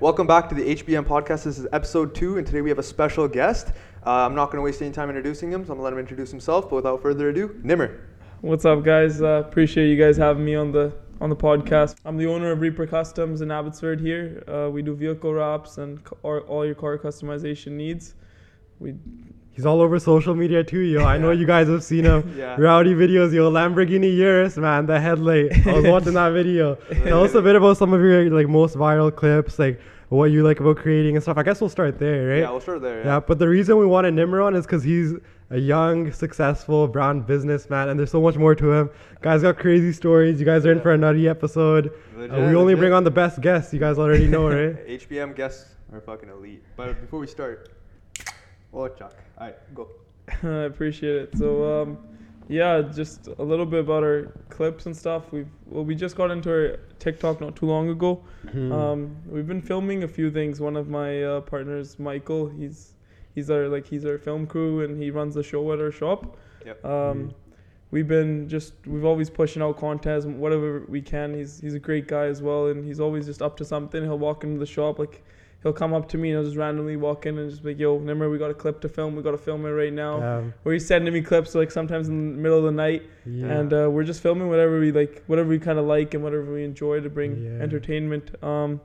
Welcome back to the HBM podcast. This is episode two, and today we have a special guest. Uh, I'm not going to waste any time introducing him, so I'm going to let him introduce himself. But without further ado, Nimar. What's up, guys? Uh, appreciate you guys having me on the on the podcast. I'm the owner of Reaper Customs in Abbotsford. Here, uh, we do vehicle wraps and all your car customization needs. We He's all over social media too, yo. I know you guys have seen him. Yeah. Rowdy videos, yo. Lamborghini Urus, man. The headlight. I was watching that video. Tell us a bit about some of your like most viral clips, like what you like about creating and stuff. I guess we'll start there, right? Yeah, we'll start there. Yeah, Yeah. but the reason we wanted Nimar on is because he's a young, successful brown businessman, and there's so much more to him. Guys got crazy stories. You guys are in Yeah. for a nutty episode. Uh, we only legit. bring on the best guests. You guys already know, right? HBM guests are fucking elite. But before we start, oh, Chuck. All right, go. I appreciate it. So, um, yeah, just a little bit about our clips and stuff. We've well, we just got into our TikTok not too long ago. Hmm. Um, we've been filming a few things. One of my uh, partners, Michael, he's he's our like he's our film crew and he runs the show at our shop. Yep. Um, we've been just we've always pushing out contests whatever we can. He's he's a great guy as well, and he's always just up to something. He'll walk into the shop like he'll come up to me and he'll just randomly walk in and just be like, "Yo, Nimar, we got a clip to film. We got to film it right now." Um, Or he's sending me clips like sometimes in the middle of the night, yeah. and uh, we're just filming whatever we like, whatever we kind of like and whatever we enjoy to bring Yeah. entertainment. Um,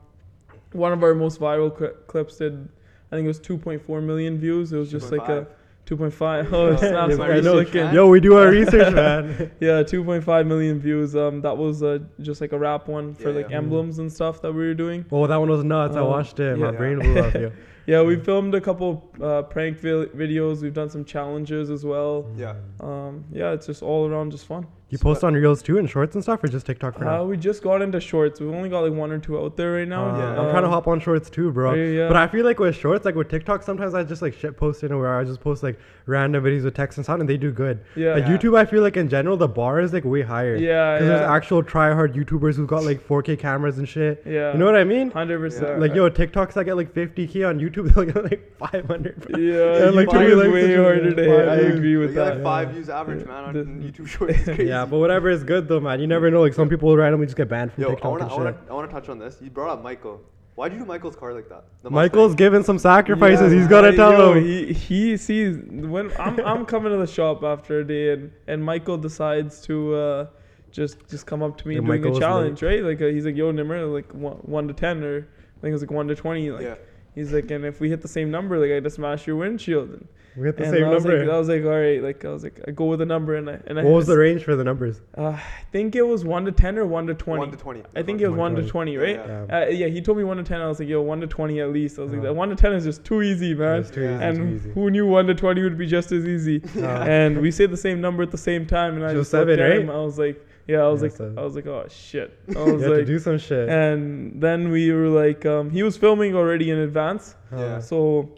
one of our most viral cl- clips did, I think it was 2.4 million views. It was just like a 2.5. Oh, Yeah. snaps! Yeah, my research, looking? Yo, we do our research, man. Yeah, 2.5 million views. Um, that was uh, just like a wrap one for Yeah, like yeah. emblems and stuff that we were doing. Oh, that one was nuts. I Um, watched it. yeah. My brain blew up, yo. Yeah, we filmed a couple uh, prank vi- videos. We've done some challenges as well. Yeah. Um, yeah, it's just all around just fun. You post on Reels too and Shorts and stuff, or just TikTok for Uh, now? we just got into shorts. We've only got like one or two out there right now. Uh, Yeah. I'm trying to hop on Shorts too, bro. Yeah, yeah. But I feel like with Shorts, like with TikTok, sometimes I just like shit post in where I just post like random videos with text and sound, and they do good. Yeah, Like Yeah. YouTube, I feel like in general the bar is like way higher. yeah, Because yeah, there's actual try-hard YouTubers who've got like 4K cameras and shit. yeah. You know what I mean? Hundred percent. Like yo, TikToks that get like 50k on YouTube, they'll get like 500. bro. Yeah, And, like, YouTube three is likes way and harder shit. to hit. I agree with get that. like five Yeah. views average, man, on YouTube Shorts. It's crazy. Yeah, but whatever is good though, man. You never know. Like some people randomly just get banned from Yo, I TikTok want to and I shit. wanna, I wanna touch on this. You brought up Michael. Why'd you do Michael's car like that? The Michael's giving some sacrifices. Yeah, He's got to I- tell yo, him. He he sees when I'm I'm coming to the shop after a day and and Michael decides to uh just just come up to me Yeah, and doing a challenge, right? Like uh, he's like, "Yo, Nimar, like one, one to ten, or I think it's like one to twenty. Like yeah. He's like, and if we hit the same number, like I just smash your windshield. And, We got the and same I was number. Like, I was like, all right, like I was like, I go with a number, and I and I what hit was the range for the numbers? Uh, I think it was one to ten or one to twenty. One to twenty. I think it was one to twenty, right? Yeah. Yeah. Uh, yeah, he told me one to ten. I was like, yo, one to twenty at least. I was like, Uh-huh. that one to ten is just too easy, man. It's too Yeah. easy, too and easy. who knew one to twenty would be just as easy? Uh, and we say the same number at the same time, and I So just seven, looked at right? him. I was like, yeah, I was Yeah, like, seven. I was like, oh shit. I you was had to like, do some shit. and then we were like, um, he was filming already in advance, Yeah. so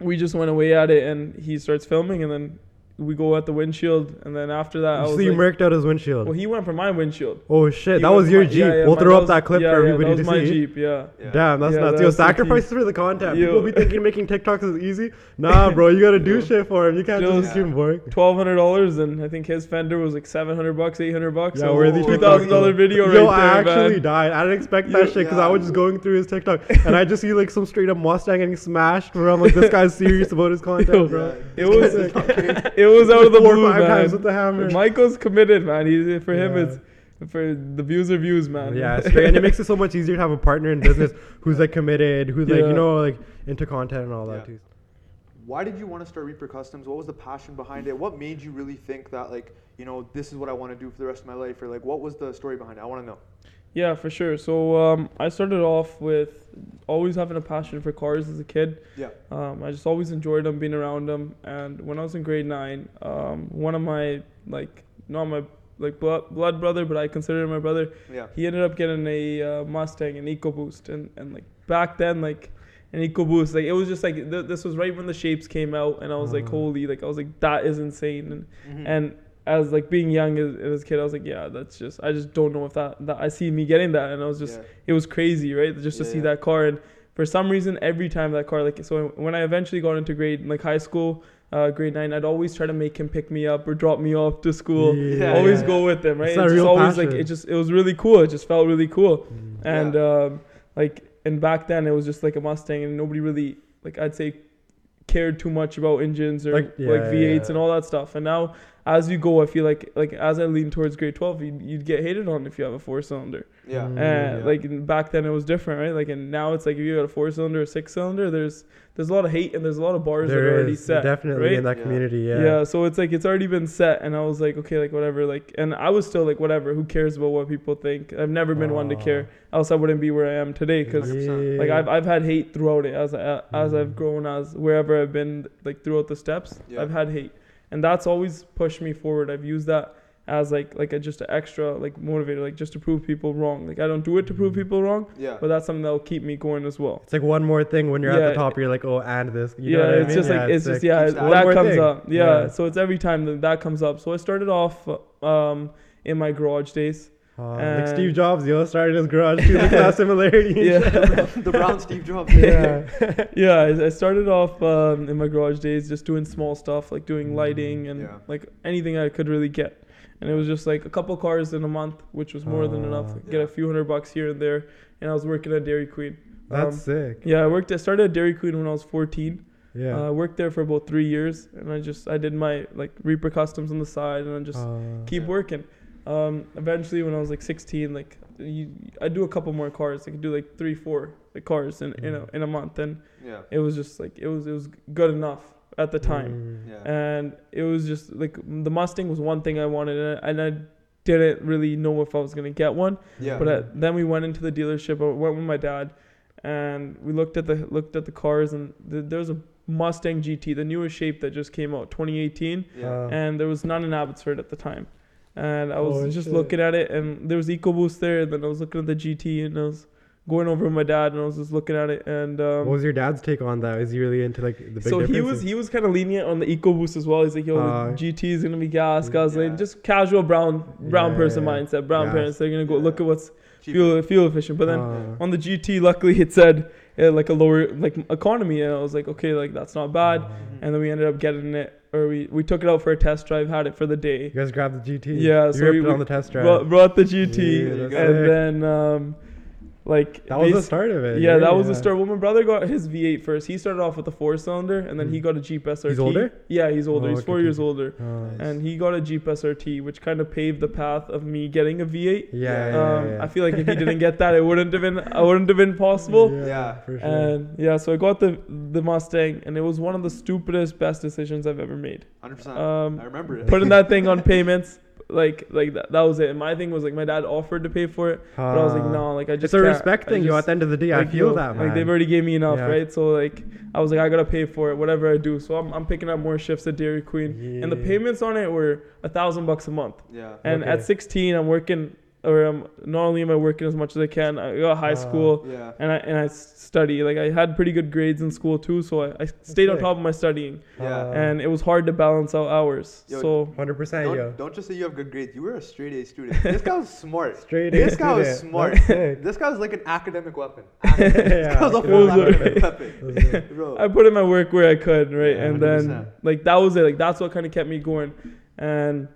we just went away at it, and he starts filming, and then we go at the windshield, and then after that, I You was see, you like, murked out his windshield. well, he went for my windshield. oh shit, He that was your my- Jeep. yeah, yeah, we'll my- throw up was- that clip yeah, for everybody that was to my see. Jeep, yeah. Damn, that's nuts. that Yo, sacrifices for the content. Yo. People be thinking making TikToks is easy. Nah, bro, you gotta do shit for him. You can't Yo, just keep him boring. Twelve hundred dollars, and I think his fender was like seven hundred bucks, eight hundred bucks. Yeah, worthy two thousand dollar video Yo, I actually died. I didn't expect that shit because. I was just going through his TikTok and I just see like some straight up Mustang getting smashed. Where I'm like, this guy's serious about his content, bro. It was it was out of the Four or blue, five times with the hammer. Michael's committed, man. He for him Yeah. it's for the views are views, man. Yeah, straight. and it makes it so much easier to have a partner in business who's like committed, who's like you know like into content and all that Yeah. too. Why did you want to start Reaper Customs? What was the passion behind it? What made you really think that like, you know, this is what I want to do for the rest of my life? Or like what was the story behind it? I want to know. Yeah, for sure. So um, I started off with always having a passion for cars as a kid. Yeah. Um, I just always enjoyed them, being around them. And when I was in grade nine, um, one of my like not my like blood, blood brother, but I consider him my brother. Yeah. He ended up getting a uh, Mustang, an EcoBoost, and and like back then, like an EcoBoost, like it was just like th- this was right when the shapes came out, and I was like, Mhm. holy, like I was like that is insane, and Mhm. and as like being young as, as a kid, I was like, yeah, that's just I just don't know if that that I see me getting that, and I was just Yeah. it was crazy, right? Just to Yeah, see yeah. that car, and for some reason, every time that car, like, so when I eventually got into grade like high school, uh, grade nine, I'd always try to make him pick me up or drop me off to school. Yeah, always yeah. go with him, right? It's It that just real always like it just it was really cool. It just felt really cool, and Yeah. um, like and back then it was just like a Mustang, and nobody really like I'd say cared too much about engines or Like, like, V8s yeah. and all that stuff. And now as you go, I feel like like as I lean towards grade 12, you'd, you'd get hated on if you have a four cylinder. Yeah. Mm. And yeah. like back then it was different, right? Like and now it's like if you got a four cylinder or six cylinder, there's there's a lot of hate and there's a lot of bars that are already is set. definitely right? in that Yeah. community. Yeah. Yeah. so it's like it's already been set, and I was like, okay, like whatever, like, and I was still like, whatever, who cares about what people think? I've never been one to care, else I wouldn't be where I am today, because 100%. like I've I've had hate throughout it as I, as I've Mm. grown as wherever I've been like throughout the steps, Yeah. I've had hate, and that's always pushed me forward. I've used that as like like a just an extra like motivator, like just to prove people wrong. Like I don't do it to prove Mm. people wrong, Yeah. but that's something that'll keep me going as well. It's like one more thing when you're at the top, you're like, oh, and this. You know yeah, what I it's mean? just like it's, just yeah, keeps that, that- comes thing. up. Yeah, Yeah. so it's every time that that comes up. So I started off um in my garage days. Uh, like Steve Jobs, yo, started his garage too. Look at that similarity. Yeah, the brown Steve Jobs. yeah. yeah. I, I started off um, in my garage days just doing small stuff like doing lighting and Yeah. like anything I could really get. And it was just like a couple cars in a month, which was more than enough. Ah. Get a few hundred bucks here and there. And I was working at Dairy Queen. That's Um, sick. Yeah, I worked. I started at Dairy Queen when I was 14. Yeah. Uh, I worked there for about three years, and I just I did my like Reaper customs on the side, and I just Uh, keep Yeah. working. Um, eventually, when I was like 16, like you, I do a couple more cars. I could do like three, four like cars in in a, Mm. in a month, and Yeah. it was just like it was it was good enough at the time, mm, Yeah. and it was just like the Mustang was one thing I wanted, and I, and I didn't really know if I was gonna get one. Yeah. But uh, then we went into the dealership. I went with my dad, and we looked at the looked at the cars, and th- there was a Mustang GT, the newest shape that just came out, 2018 yeah. uh, and there was none in Abbotsford at the time. And I was Oh, just shit. looking at it, and there was EcoBoost there. And then I was looking at the GT, and I was going over with my dad, and I was just looking at it. And um, what was your dad's take on that? Is he really into like the big so he was he was kind of lenient on the EcoBoost as well. He's like, yo, Uh, the GT is gonna be gas, gasoline, yeah. just casual brown brown Yeah, person yeah. mindset. Brown Gas. parents, they're gonna go Yeah. look at what's Cheap. fuel fuel efficient. But then Uh, on the GT, luckily it said uh, like a lower like economy, and I was like, okay, like that's not bad. uh, And then we ended up getting it, or we we took it out for a test drive, had it for the day. you guys grabbed the GT. Yeah, you so we- it on the test drive. brought, brought the GT, Yeah, and sick. then um, like that was the start of it. Yeah, that was the start. Well, my brother got his V8 first. He started off with a four cylinder, and then he Mm. got a Jeep SRT. He's older? Yeah, he's older. Oh, he's four years older, Uh, Nice. and he got a Jeep SRT, which kind of paved the path of me getting a V8. yeah, Yeah. yeah, um, yeah. I feel like if he didn't get that, it wouldn't have been. I wouldn't have been possible. Yeah. for sure. And yeah, so I got the the Mustang, and it was one of the stupidest, best decisions I've ever made. 100%. Um, I remember it. putting that thing on payments, like like that, that was it. And my thing was like my dad offered to pay for it, but I was like, Uh, no, like I just It's a respect I thing, yo. At the end of the day, I feel yo, that, man. Like they've already gave me enough, Yeah. right? So like I was like, I gotta pay for it, whatever I do. So I'm, I'm picking up more shifts at Dairy Queen, and the payments on it were a thousand bucks a month. yeah. And Okay. at 16, I'm working, or um, not only am I working as much as I can, I got high Uh, school. Yeah. And I and I s- study like I had pretty good grades in school too, so I, I stayed on top of my studying, Yeah. Uh, and it was hard to balance out hours. Yo, so 100%, yo. Don't, don't just say you have good grades. You were a straight A student. This guy was smart. Straight A. This A guy was smart. This guy was like an academic weapon. Academic. this guy was a full was academic weapon. Bro. I put in my work where I could, right? Yeah, and then 100%. like that was it. Like that's what kind of kept me going. And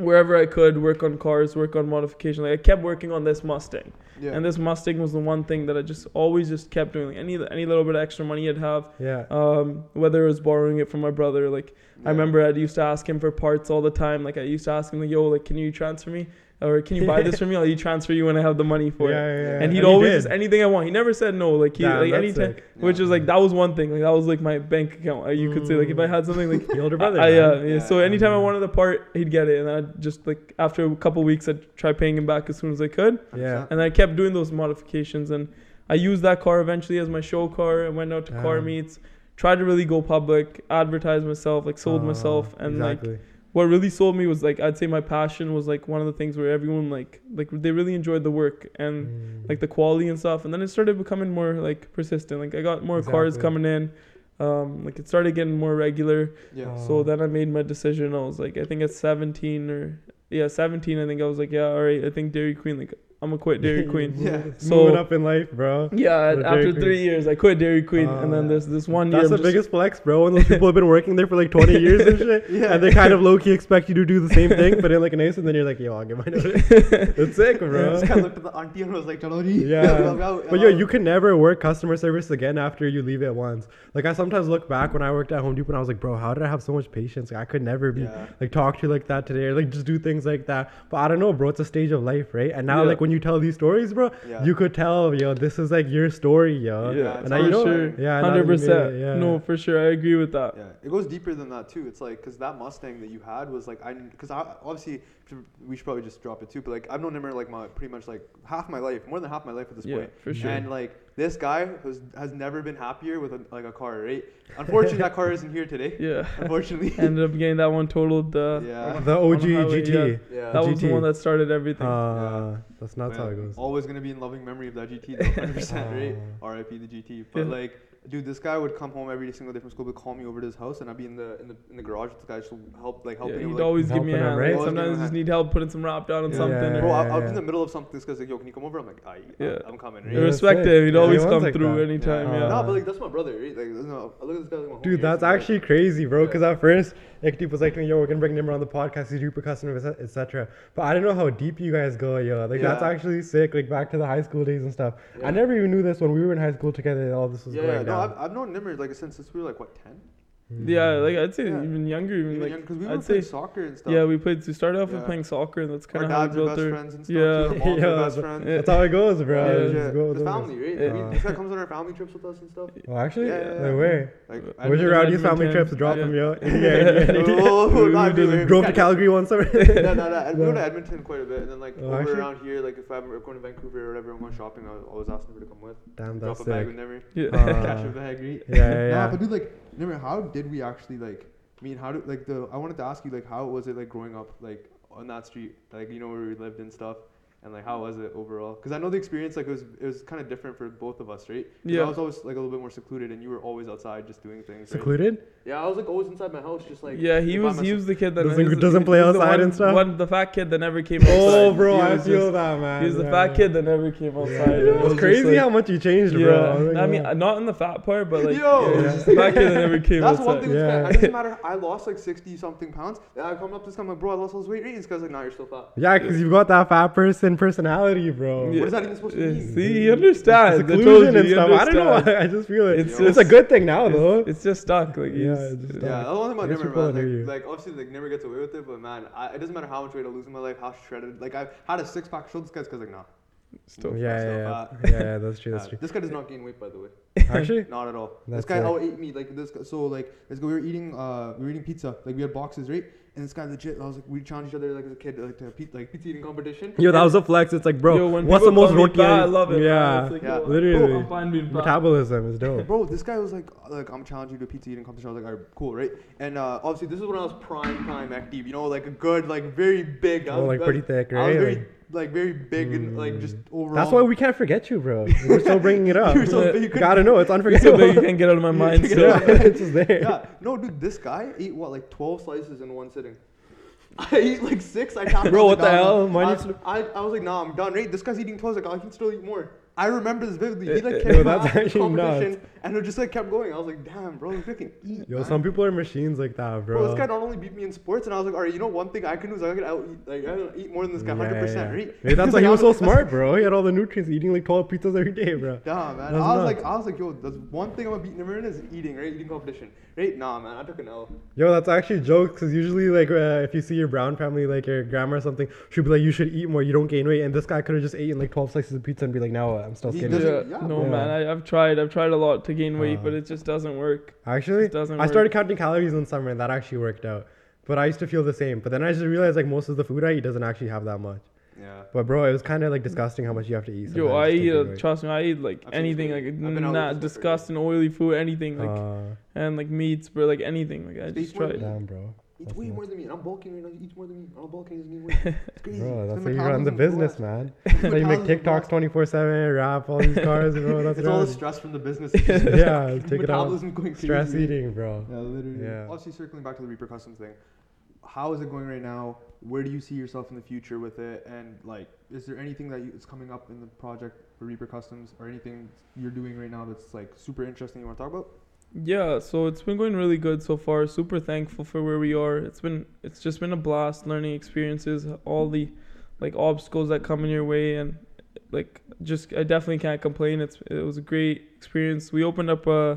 wherever I could work on cars, work on modification. Like I kept working on this Mustang. yeah. And this Mustang was the one thing that I just always just kept doing. Like any any little bit of extra money I'd have, Yeah. um, whether it was borrowing it from my brother, like Yeah. I remember I used to ask him for parts all the time. Like I used to ask him like, "Yo, like, can you transfer me, or can you buy this for me? I'll you transfer you when I have the money for yeah, it." yeah, yeah. And he'd he always did. just anything I want. He never said no. Like he Damn, like that's anytime, sick. which was like that was one thing. Like that was like my bank account. You could say like if I had something like The older brother. I, man. uh, yeah, Yeah, so yeah. anytime I wanted a part, he'd get it, and I'd just like after a couple weeks, I'd try paying him back as soon as I could, Yeah. and I kept doing those modifications, and I used that car eventually as my show car. I went out to car meets, tried to really go public, advertise myself, like sold Uh, myself, and like exactly. What really sold me was like I'd say my passion was like one of the things where everyone like like they really enjoyed the work and Mm. like the quality and stuff and then it started becoming more like persistent like i got more cars coming in um like it started getting more regular Yeah. so Oh. then i made my decision i was like i think at 17 or yeah 17 i think i was like yeah all right i think dairy queen like I'm gonna quit Dairy Queen. Yeah. So- moving up in life, bro. Yeah, With after Dairy Queen. three years, I quit Dairy Queen, and then Uh, this this one year. That's the biggest flex, bro. When those people have been working there for like 20 years and shit, Yeah. and they kind of low key expect you to do the same thing, but in like an ace, and then you're like, yo, I'll get my notice. It's sick, I bro. just kind of looked at the auntie and was like, "Chalo ji." Yeah. But yo, you can never work customer service again after you leave it once. Like I sometimes look back when I worked at Home Depot and I was like, bro, how did I have so much patience? Like, I could never be Yeah. like talk to you like that today or like just do things like that. But I don't know, bro. It's a stage of life, right? And now Yeah. like when you tell these stories, bro, Yeah. you could tell, yo, this is like your story, yo. Yeah, yeah, it's and I, for you know, sure. yeah, now that you hundred made percent. yeah. No, for sure, I agree with that. Yeah, it goes deeper than that too. It's like because that Mustang that you had was like I because I obviously we should probably just drop it too. But like I've known Nimar like my pretty much like half my life, more than half my life at this Yeah, point. for sure. And like this guy has has never been happier with a, like a car, right? Unfortunately, that car isn't here today. Yeah, Unfortunately. ended up getting that one totaled. Uh, yeah. The OG the highway, GT. Yeah. That was the one that started everything. Uh, that's not how it goes. Always gonna be in loving memory of that GT, 100% right? Oh. R.I.P. the GT. But Yeah. like, dude, this guy would come home every single day from school, would call me over to his house, and I'd be in the in the in the garage with the guy just help like helping. yeah, he'd him. Like, always give me a helping hand. right? Like, Always give sometimes him a I just need help putting some wrap down on Yeah. something. Yeah, or- Bro, I, yeah, I'll be in the middle of something. This guy's like, "Yo, can you come over?" I'm like, "I, Yeah. I'm coming." I Right? Yeah, respect that's it. He'd always come like through that. anytime. Yeah. Yeah. No, but like that's my brother, right? Like, no, look at this guy. Like, my Dude, that's actually crazy, bro. Because at first, Ekdeep was like, to me, "Yo, we're gonna bring Nimar on the podcast. He's super customer, etc." But I didn't know how deep you guys go, yo. Like that's actually sick. Like back to the high school days and stuff. Yeah. I never even knew this when we were in high school together. that All this was Yeah, going yeah. No. I've, I've known Nimar like since since we were like what ten. Yeah, like I'd say Yeah. even younger, even, Even like young, because we I'd say soccer and stuff. yeah, we played. We started off with playing soccer, and that's kind of how we built best our. friends and stuff. Yeah. too. Yeah, best friends. That's how it goes, bro. Yeah, You Yeah, just go the family, right? Yeah. Like, this guy comes on our family trips with us and stuff. Oh, actually, Yeah, yeah, no yeah. way. Like, Where's your remember- rowdiest family Edmonton. trips? Drop them, yo. In the air, in the air. Oh, We not did really. it. Drove to Calgary once summer. no, no, no. I go to Edmonton quite a bit, and then like Oh, over around here, like if I'm going to Vancouver or whatever, I'm going shopping. I always ask them to come with. Damn, Drop that's a bag sick. with Nimar. Yeah. Uh, Catch a bag, right? Yeah, yeah, yeah. Nah, but dude, like, Nimar, how did we actually like? I mean, how did like the? I wanted to ask you like, how was it like growing up like on that street, like you know where we lived and stuff. And like, how was it overall? Because I know the experience, like, it was it was kind of different for both of us, right? Yeah. I was always like a little bit more secluded, and you were always outside just doing things. Right? Secluded? Yeah, I was like always inside my house, just like. Yeah, he was he was the kid that Doesn't- he was- doesn't play outside one- and stuff? One, the fat kid that never came oh, outside. Oh, bro, I feel just- that, man. He was the Yeah, fat kid that never came outside. Yeah, and It was just crazy like- how much you changed, bro. Yeah, was like, I mean, wow. not in the fat part, but like, Yo! yeah, it was just the fat kid that never came outside. That's outside. one thing. Yeah. Yeah. It doesn't matter. I lost like sixty something pounds. And I come up to this guy, like, bro, I lost all this weight. Right? This guy's like, nah, you're still fat. yeah, because you've got that fat person personality, bro. Yeah. What is that even supposed to mean? See, he understands. I told Seclusion you, and he stuff. I don't know I just feel it. It's It's, just- a good thing now, though. It's just stuck. Like, Yeah, it's just Yeah, stuck. that's one thing I about guess Nimar, people man. don't hear you. Like, like, obviously, like, never gets away with it, but man, I, it doesn't matter how much weight I lose in my life, how shredded. Like, I've had a six pack show this guy's because, like, nah. still yeah, still yeah, yeah. yeah, yeah, that's true. That's true. this guy does not gain weight, by the way. Actually, Not at all. That's this guy sick. out ate me. Like, this guy, so, like, let's go. We were eating, uh, we were eating pizza. Like, we had boxes, right? And this guy legit, I was like, we challenged each other, like, as a kid, like, to a pizza, like, pizza eating competition. yo, that And- was a flex. It's like, bro, Yo, what's the most call me roti? I love it. Yeah, It's like, Yeah. yo, literally. I'm fine being. Metabolism is dope. Bro, this guy was like, like I'm challenging you to a pizza eating competition. I was like, all right, cool, right? And uh, obviously, this is when I was prime, prime active. You know, like a good, like very big. I Oh, was, like I pretty was- thick, I was right? very, Like- like very big and like just mm. overall. That's why we can't forget you, bro. We're still bringing it up. You're so you big, you couldn't- gotta know it's So unforgettable. big you can't get out of my mind. Yeah. So. yeah, it's just there. Yeah, no, dude, this guy ate what, like 12 slices in one sitting. I ate like six. I tapped. Bro, I what the hell? nah. Mine I, used was, to- I, I was like, nah, I'm done. Right? This guy's eating 12. Like, oh, I can still eat more. I remember this vividly. He like Yo, kept that's going actually competition, nuts. and it just like kept going. I was like, damn, bro, you can eat. Yo, man. some people are machines like that, bro. Bro, this guy not only beat me in sports, and I was like, all right, you know, one thing I can do is I can out eat, like, I can eat more than this guy, Yeah, hundred percent, yeah. right? That's why he was so smart, bro. He had all the nutrients, eating like 12 pizzas every day, bro. Nah, man. That's I was nuts. like, I was like, yo, that's one thing I'm gonna beat Nimar in is eating, right? Eating competition, right? Nah, man, I took an L. Yo, that's actually jokes because usually, like, uh, if you see your brown family, like your grandma or something, she'll be like, "You should eat more. You don't gain weight." And this guy could have just eaten like 12 slices of pizza and be like, "No, I'm still He skinny." Yeah, yeah, no bro. man, I, I've tried. I've tried a lot to gain weight, Uh, but it just doesn't work. Actually, Just doesn't I work. started counting calories in summer, and that actually worked out. But I used to feel the same. But then I just realized like most of the food I eat doesn't actually have that much. Yeah. But bro, it was kind of like disgusting how much you have to eat. Yo, I eat. Uh, trust me, I eat like I've anything, like I've been out with not this guy for disgusting, oily food, anything, like Uh, and like meats, bro, like anything. Like I just smart, tried. man. damn, bro. Eats That's way nuts. more than me. and I'm bulking right now. He eats more than me. I'm bulking. He's gaining weight. It's crazy. Bro, that's how you run the business, man. Now you make TikToks 24 7, wrap all these cars, bro. That's It's all the stress from the business. yeah, take it out. Metabolism going Stress crazy. eating, bro. Yeah, literally. Yeah. Obviously, circling back to the Reaper Customs thing. how is it going right now? Where do you see yourself in the future with it? And like, is there anything that you, is coming up in the project for Reaper Customs or anything you're doing right now that's like super interesting you want to talk about? Yeah, so it's been going really good so far. Super thankful for where we are. It's been it's just been a blast learning experiences, all the like obstacles that come in your way and like just I definitely can't complain. It's it was a great experience. We opened up uh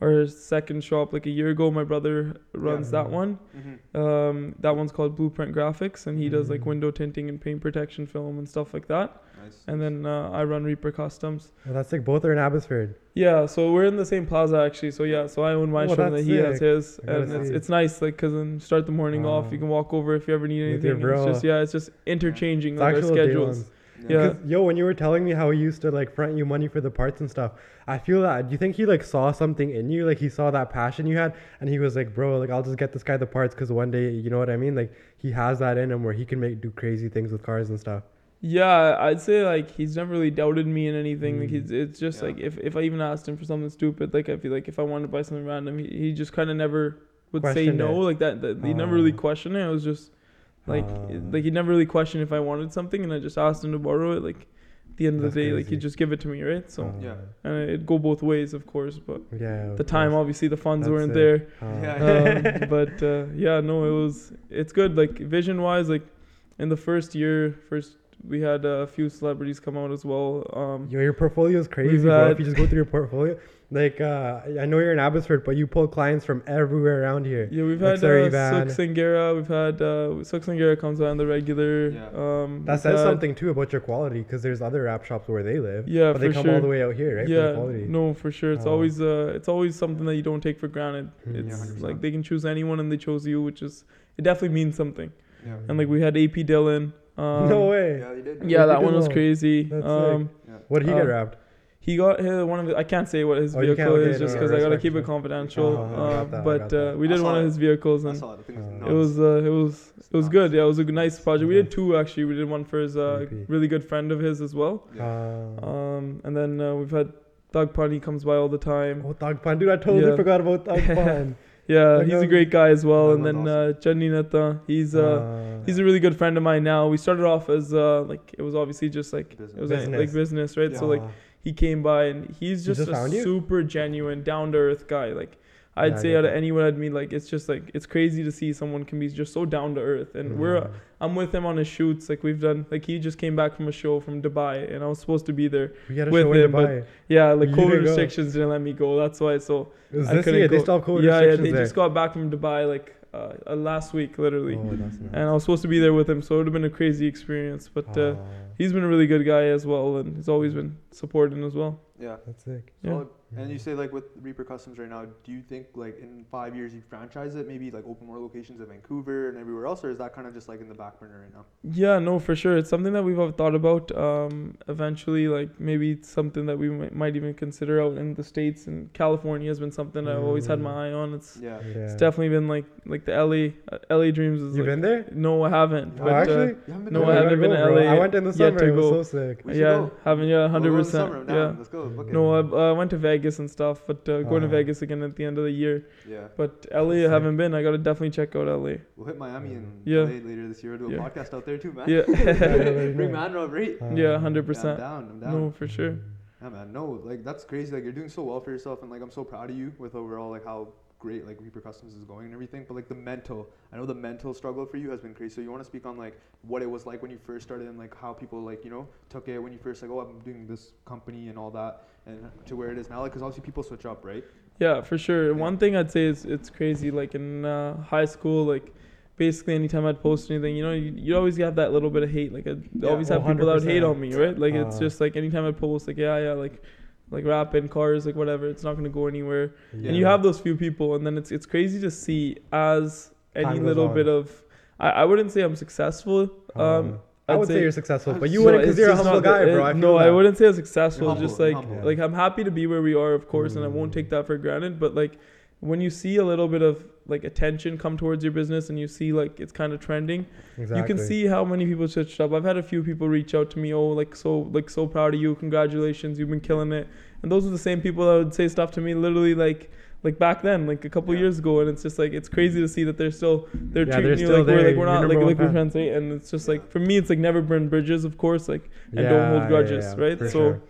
our second shop like a year ago. My brother runs that Mhm. one. Mm-hmm. Um, that one's called Blueprint Graphics, and he does like Mhm. window tinting and paint protection film and stuff like that. Nice. And then uh, I run Reaper Customs. Well, that's like both are in Abbotsford. Yeah, so we're in the same plaza actually. So yeah, so I own my Oh, shop and that's then he has his, and it's, it's nice like because then start the morning off. You can walk over if you ever need With your anything. It's just yeah, it's just interchanging It's like our schedules. Yeah. Yeah. 'Cause, Yo, when you were telling me how he used to like front you money for the parts and stuff, I feel that. Do you think he like saw something in you? Like he saw that passion you had, and he was like, "Bro, like I'll just get this guy the parts because one day, you know what I mean? Like he has that in him where he can make do crazy things with cars and stuff." Yeah, I'd say like he's never really doubted me in anything. Like Mm. he's it's just Yeah. like if, if I even asked him for something stupid, like I feel like if I wanted to buy something random, he, he just kind of never would say Questioned no it. like that. that he never really Ah. questioned it. It was just like Ah. like he never really questioned if I wanted something, and I just asked him to borrow it. Like at the end of That's the day, like crazy. he'd just give it to me, right? So Uh, Yeah. and it'd go both ways, of course. But yeah. the time, course. obviously, the funds That's weren't it. there. Uh, Yeah. um, but uh, yeah, no, it was it's good. Like vision wise, like in the first year, first we had a few celebrities come out as well. Um, Yo, your portfolio is crazy, bro. If you just go through your portfolio, like uh, I know you're in Abbotsford, but you pull clients from everywhere around here. yeah, we've Like had Surrey uh, Van. Sukh Sanghera. We've had uh, Sukh Sanghera comes on the regular. Yeah. Um, That says had- something too about your quality, because there's other wrap shops where they live, Yeah, but they come sure. all the way out here, right? for yeah, quality. no, for sure. It's Oh. always uh, it's always something that you don't take for granted. Mm. Yeah, It's like they can choose anyone and they chose you, which is it definitely means something. Yeah. And like we had AP Dhillon. Um, no way. Yeah, you did. Yeah, AP that one was crazy. That's sick. um, What did he get uh, wrapped? He got his, one of the, I can't say what his Oh, vehicle is no, just no, because I gotta keep it confidential. Oh, I got uh, that, but uh, we did saw one of his vehicles I and saw it. I think Uh, it it was, was uh, it was it was nuts. good. Yeah, it was a nice project. We did two actually. We did one for his uh, really good friend of his as well. Yeah. Uh, Um, and then uh, we've had Doug Pun. He comes by all the time. oh, Thug Pan, dude! I totally Yeah. forgot about Thug Pan. Yeah, Like, he's a great guy as well. And then one's uh, Channi Nattan. He's uh, he's a really good friend of mine now. We started off as uh, like it was obviously just like it was Business. like business, right? So like he came by and he's just, just a you? super genuine, down to earth guy. Like I'd Yeah, say out of anyone I'd meet, like it's just like it's crazy to see someone can be just so down to earth. And we're mhm. I'm with him on his shoots. Like we've done like he just came back from a show from Dubai and I was supposed to be there. we got a with show in him, but Dubai. Yeah, like You COVID didn't go. restrictions didn't let me go. That's why. So It was I this couldn't year. They go. still have COVID yeah, yeah, they there. just got back from Dubai like uh, uh, last week, literally. Oh, that's nice. And I was supposed to be there with him, so it would have been a crazy experience. But uh, he's been a really good guy as well, and he's always been supporting as well. Yeah. that's sick. Yeah. Solid. And you say like with Reaper Customs right now, do you think like in five years you franchise it, maybe like open more locations in Vancouver and everywhere else, or is that kind of just like in the back burner right now? Yeah, no, for sure. It's something that we've all thought about. Um, eventually, like maybe it's something that we might, might even consider out in the states. And California has been something I've always had my eye on. It's Yeah. Yeah. it's definitely been like like the LA uh, LA dreams is You like, been there? no, I haven't. Oh, But, Oh, uh, haven't been No, there? I haven't been to. LA I went in the summer. to It was go. so sick. Yeah, go. haven't yeah, We'll hundred go in the percent. Yeah. Let's go. Book it. No, I uh, went to Vegas and stuff, but uh, going to Ah. Vegas again at the end of the year. Yeah. But LA, I haven't been. I gotta definitely check out LA. We'll hit Miami and Yeah. LA later this year. We'll do a Yeah. podcast out there too, man. Yeah. Yeah, Bring yeah. man Rob, right? Uh, Yeah, hundred Yeah, I'm percent. down. I'm down. No, for sure. Yeah, man. No, like that's crazy. Like you're doing so well for yourself, and like I'm so proud of you with overall like how great like Reaper Customs is going and everything. But like the mental, I know the mental struggle for you has been crazy. So you want to speak on like what it was like when you first started and like how people like you know took it when you first like oh I'm doing this company and all that and to where it is now. Like because obviously people switch up, right? Yeah, for sure. Yeah. One thing I'd say is it's crazy. Like in uh, high school, like basically anytime I'd post anything, you know, you, you always have that little bit of hate. Like I'd Yeah, always have people that would hate on me, right? Like it's Uh. just like anytime I post, like yeah, yeah, like like wrap in cars, like whatever, it's not gonna go anywhere. Yeah. And you have those few people, and then it's it's crazy to see as any little on. bit of. I, I wouldn't say I'm successful. Um, Um, I I'd would say, say- you're successful, but you So wouldn't because you're a humble not guy, the- bro. I feel no, I wouldn't say I'm successful. You're just like humble. like I'm happy to be where we are, of course, and I won't Mm. take that for granted. But like when you see a little bit of like attention come towards your business, and you see like it's kind of trending, Exactly. you can see how many people switched up. I've had a few people reach out to me, oh, like so like so proud of you, congratulations, you've been killing it. And those are the same people that would say stuff to me literally like like back then, like a couple Yeah. years ago, and it's just like it's crazy to see that they're still they're Yeah, treating they're you like we're like we're You're not like like we're friends, right? And it's just like for me, it's like never burn bridges, of course, like and don't hold grudges, right? So, sure.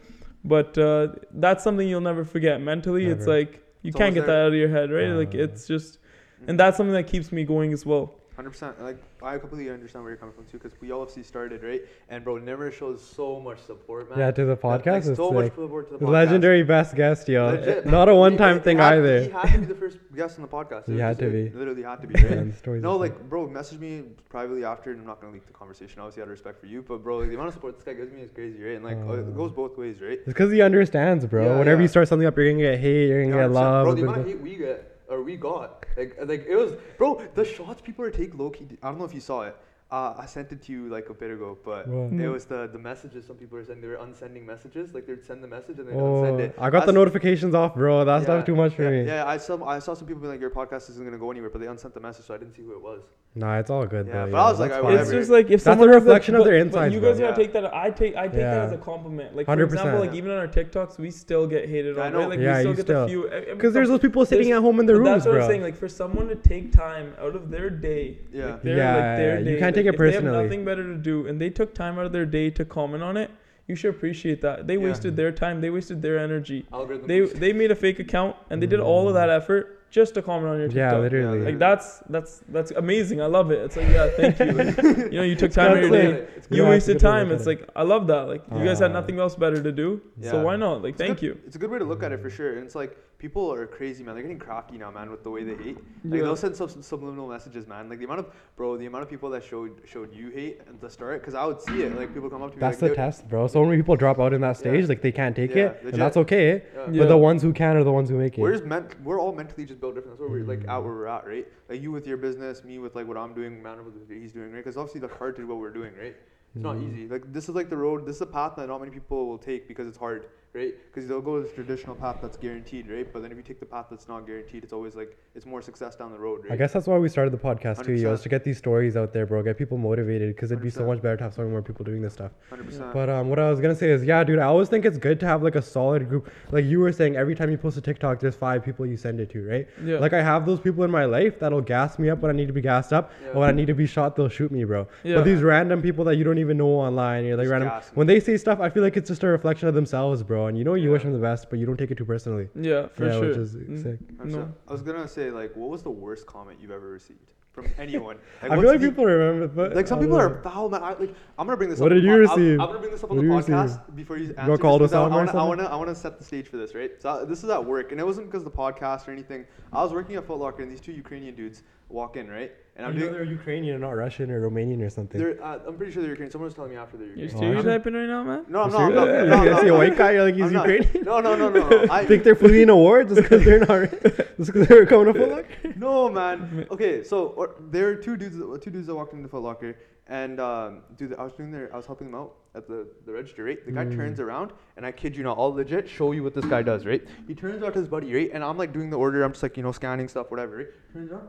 but uh, that's something you'll never forget. Mentally, it's like you It's can't get there. that out of your head, right? like Uh, it's just, and that's something that keeps me going as well. Hundred percent. Like I completely understand where you're coming from too, because we all see started right, and bro never shows so much support, man. Yeah, to the Like, like, podcast, it's so much support to the podcast. legendary best guest, yo. Legit. Not a one-time thing had- either. He had to be the first guest on the podcast. He had to be. Literally had to be, right? No, like, bro, message me privately after. and I'm not gonna leak the conversation. Obviously, out of respect for you, but bro, like, the amount of support this guy gives me is crazy, right? And like, uh, Uh. it goes both ways, right? It's because he understands, bro. Yeah, Whenever yeah. you start something up, you're gonna get hate, you're gonna Yeah, get love. Bro, the amount of hate we get or we got, like, like it was, bro. The shots people are take low key. I don't know if you saw it. Uh, I sent it to you like a bit ago, but What? it Mm. was the the messages some people are sending. They were unsending messages, like they'd send the message and they'd Oh, unsend it. I got the s- notifications off, bro. That's yeah, not too much for yeah, me. Yeah, I saw I saw some people being like, your podcast isn't gonna go anywhere, but they unsent the message, so I didn't see who it was. Nah, it's all good Yeah, though. but I was like, I- It's just like if That's a someone has, like- reflection of but- their but insides, you guys bro. gotta take that. I take I take that as a compliment. Like for 100%. example, like even on our TikToks, we still get hated Yeah, I on. know. Right? Like Yeah, we still you get still- the few. I- I mean, Because there's those people sitting at home in their but rooms, that's what. I'm saying. Like for someone to take time out of their day, Yeah. Yeah, like their yeah, you can't take it if they have nothing better to do, and they took time out of their day to comment on it. You should appreciate that. They Yeah. wasted their time. They wasted their energy. Algorithm. They they made a fake account and they did all of that effort just to comment on your TikTok. Yeah, literally. Like that's that's that's amazing. I love it. It's like yeah, thank you. you know, you took time out of your day. You Yeah, wasted good time. It's like I love that. Like you guys had nothing else better to do, yeah. so why not? Like It's thank good- you. It's a good way to look at it for sure. And it's like people are crazy, man. They're getting crafty now, man, with the way they hate. Like Yeah. they'll send sub- subliminal messages, man. Like the amount of bro, the amount of people that showed showed you hate at the start, because I would see it. Like people come up to me. That's like, the test, bro. So many people drop out in that stage, Yeah. like they can't take Yeah, it, legit. and that's okay. But the ones who can are the ones who make it. We're just meant. We're all mentally just built different. That's where we're like Mm. at where we're at, right? Like you with your business, me with like what I'm doing, man with what he's doing, right? Because obviously the hard to do what we're doing, right? It's not Mm. easy. Like this is like the road. This is a path that not many people will take because it's hard, right? Because they'll go the traditional path that's guaranteed, right? But then if you take the path that's not guaranteed, it's always like it's more success down the road, right? I guess that's why we started the podcast too, yo, is to get these stories out there, bro. Get people motivated, because it'd be so 100%. much better to have so many more people doing this stuff. Hundred percent. But um, what I was gonna say is, yeah, dude, I always think it's good to have like a solid group. Like you were saying, every time you post a TikTok, there's five people you send it to, right? Yeah. Like I have those people in my life that'll gas me up when I need to be gassed up, Yeah. or when I need to be shot, they'll shoot me, bro. Yeah. But these random people that you don't even know online, you're like Just random. When they say stuff, I feel like it's just a reflection of themselves, bro. And you know, you Yeah. wish them the best, but you don't take it too personally. yeah, for yeah, sure. which is Mm. sick. No. I was gonna say like, what was the worst comment you've ever received from anyone? I feel like the- people remember, but Like some people don't are know. foul, man. I, like I'm gonna bring this. What up did you the pod- I'm- receive? I'm, gonna bring this up on What the did you receive? podcast before you got answer. called this, 'cause I- Osama or I wanna, I wanna, I wanna set the stage for this, right? So I, this is at work, and it wasn't because of the podcast or anything. I was working at Foot Locker, and these two Ukrainian dudes walk in, right? And I'm You know doing. they're Ukrainian, not Russian or Romanian or something. They're, uh, I'm pretty sure they're Ukrainian. Someone was telling me after they're You're Ukrainian. Stereotyping right now, man. No, I'm You not. I'm not. serious? No, Like, I'm I see a white guy, you're like he's I'm not. Ukrainian. No, no, no, no. no. I think they're fully in awards just because they're not just because they're coming to Foot Locker? no, man. Okay, so or, there are two dudes, two dudes that walked into Foot Locker, and um, dude, I was doing their, I was helping them out at the, the register, right? The guy Mm. turns around, and I kid you not, I'll legit show you what this guy does, right? He turns around to his buddy, right? And I'm like doing the order, I'm just like, you know, scanning stuff, whatever, right? Turns around,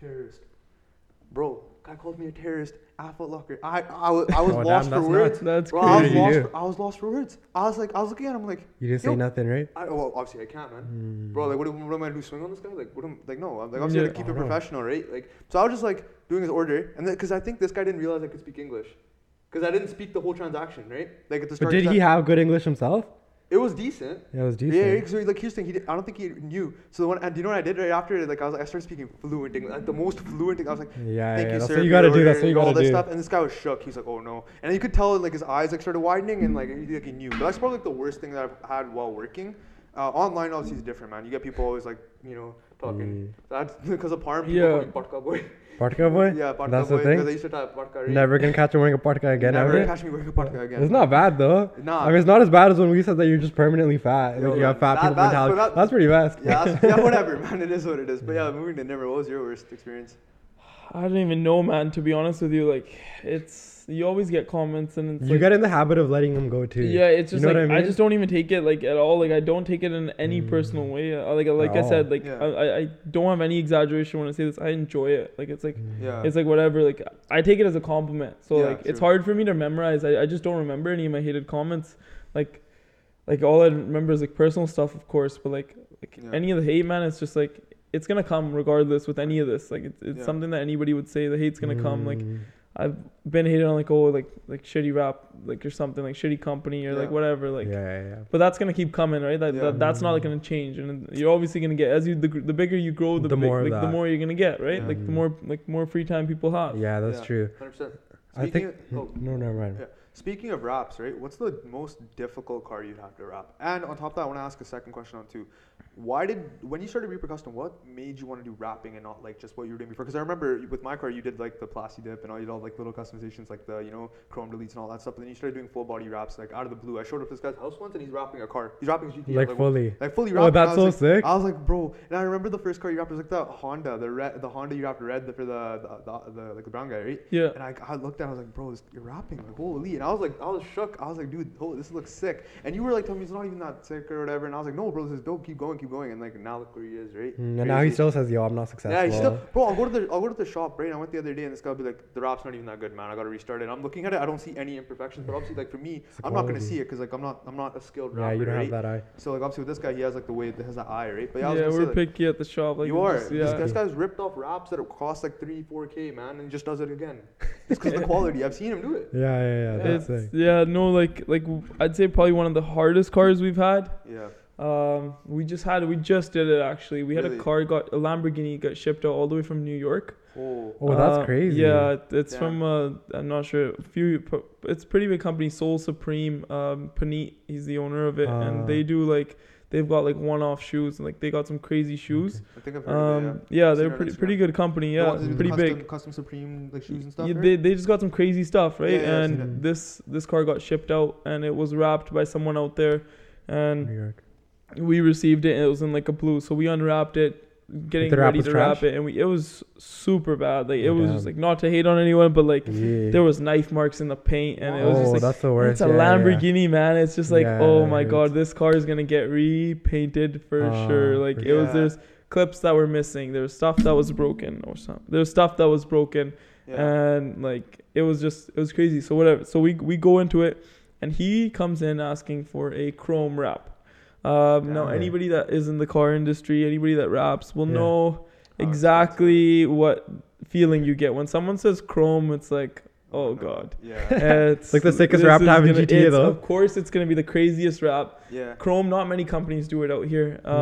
terrorist. Bro, guy called me a terrorist at Foot Locker. I, I, was, I was Oh, lost damn, for words. That's Bro, I was What did you lost. For, I was lost for words. I was like, I was looking at him like, You didn't say nothing, right? I, well, obviously I can't, man. Mm. Bro, like, what, am- what am I gonna do? Swing on this guy? Like, what am like? No, I'm like, obviously, I Yeah. gotta keep I it professional, right? Like, so I was just like doing his order, and then because I think this guy didn't realize I could speak English, because I didn't speak the whole transaction, right? Like at the start. But did he I- have good English himself? It was decent. Yeah, it was decent. Yeah, so like here's the thing, he did, I don't think he knew. So when and do you know what I did right after? Like I was like, I started speaking fluent English, like the most fluent. English. I was like, Yeah, thank yeah, you, that's sir. what you gotta do. That's order," what you all gotta this do. stuff. And this guy was shook. He's like, oh no. And you could tell like his eyes like started widening and like he, like he knew. But that's probably like the worst thing that I've had while working. Uh, online obviously is different, man. You get people always like you know talking. That's because of Parm. People Yeah. Patka boy. Partka boy? yeah, Patka That's boy. the thing? Used to type Patka. right? Never gonna catch him wearing a partka again, Never ever? catch me wearing a Patka again. It's not bad though. Nah. I mean, it's not as bad as when we said that you're just permanently fat. Yo, you have fat that- people that- mentality. that- that's pretty best. yeah, yeah, whatever, man. It is what it is. But yeah, moving to Nimar. What was your worst experience? I don't even know, man. To be honest with you, like it's you always get comments and it's you like, get in the habit of letting them go too. yeah, it's You just know like what I I, just don't even take it like at all. Like I don't take it in any Mm. personal way. Uh, Like like I all. said, like Yeah. I, I I don't have any exaggeration when I say this. I enjoy it. Like it's like Yeah. it's like whatever. Like I take it as a compliment. So Yeah, like it's hard for me to memorize. I, I just don't remember any of my hated comments. Like like all I remember is like personal stuff, of course. But like like Yeah. any of the hate, man. It's just like it's gonna come regardless with any of this. Like it's, it's Yeah. something that anybody would say. The hate's gonna come. Like Mm. I've been hated on like oh like like shitty wrap like or something like shitty company or like whatever like. yeah, yeah, yeah. But that's gonna keep coming, right? That, Yeah. that that's not like gonna change, and you're obviously gonna get as you the, the bigger you grow, the, The big- more like the more you're gonna get, right? Yeah. Like the Mm. more like more free time people have. Yeah, that's Yeah. true. Hundred percent. I Speaking think. of, oh, No, never mind. Yeah. Speaking of wraps, right? What's the most difficult car you'd have to wrap? And on top of that, I want to ask a second question on too. Why did when you started Reaper Custom, what made you want to do wrapping and not like just what you were doing before? Because I remember with my car, you did like the plasti dip and all you did all like little customizations, like the you know chrome deletes and all that stuff. But then you started doing full body wraps, like out of the blue. I showed up this guy's house once and he's wrapping a car. He's wrapping GT. Like fully. like fully Oh, that's so like, sick. I was like, bro, and I remember the first car you wrapped was like the Honda, the red, the Honda you wrapped red for the the, the, the like the brown guy, right? Yeah. And I, I looked at, it, I was like, bro, this, you're wrapping, like holy. And I was like, I was shook. I was like, dude, oh, this looks sick. And you were like telling me it's not even that sick or whatever. And I was like, no, bro, this is dope. Keep going, keep going. And like now look where he is, right? Mm, and now he still says, "Yo, I'm not successful." Yeah, he's still, bro. I'll go to the I'll go to the shop, right? And I went the other day, and this guy will be like, "The wrap's not even that good, man. I gotta restart it." I'm looking at it, I don't see any imperfections, but obviously, like for me, It's I'm not gonna see it because like I'm not I'm not a skilled wrapper. yeah, wrapper, you don't right? have that eye. So like obviously with this guy, he has like the way that has that eye, right? But yeah, I was yeah, gonna we're say, like, picky at the shop. Like you are. just- This, yeah. this guy's ripped off wraps that cost like three, four k, man, and he just does it again. Just because of the quality. I've seen him do it. Yeah, yeah, yeah. Yeah. That's It's, sick. yeah, no, like like I'd say probably one of the hardest cars we've had. Yeah. Um, we just had we just did it actually. We had Really? a car got a Lamborghini got shipped out all the way from New York. Oh. Oh, that's Uh, crazy. Yeah, it's Damn. from uh, I'm not sure. A few, it's a pretty big company, Soul Supreme. Um, Panit, he's the owner of it, Ah. and they do like they've got like one-off shoes, and like they got some crazy shoes. I think I've heard of it. Um, yeah, Seen they're pretty pretty good company. Yeah, ones that do the pretty custom, big. Custom Supreme like shoes and stuff. Yeah, right? they, they just got some crazy stuff, right? Yeah, yeah, and this this car got shipped out, and it was wrapped by someone out there, and New York. We received it. and It was in like a blue, so we unwrapped it, getting The ready was to wrap it, and we it was super bad. Like it Oh, was just like not to hate on anyone, but like Yeah. there was knife marks in the paint, and it was oh, just like that's the worst. it's a yeah, yeah. Lamborghini, man. It's just like Yeah, oh it my god, this car is gonna get repainted for Ah, sure. Like for it was sure. there's clips that were missing. There was stuff that was broken or something. There was stuff that was broken Yeah. and like it was just it was crazy so whatever so we we go into it and he comes in asking for a chrome wrap um now anybody that is in the car industry anybody that wraps will Yeah. know Oh, exactly what feeling you get when someone says chrome it's like oh god Yeah. it's like the sickest wrap to have in GTA though. of course it's gonna be the craziest wrap yeah. chrome not many companies do it out here um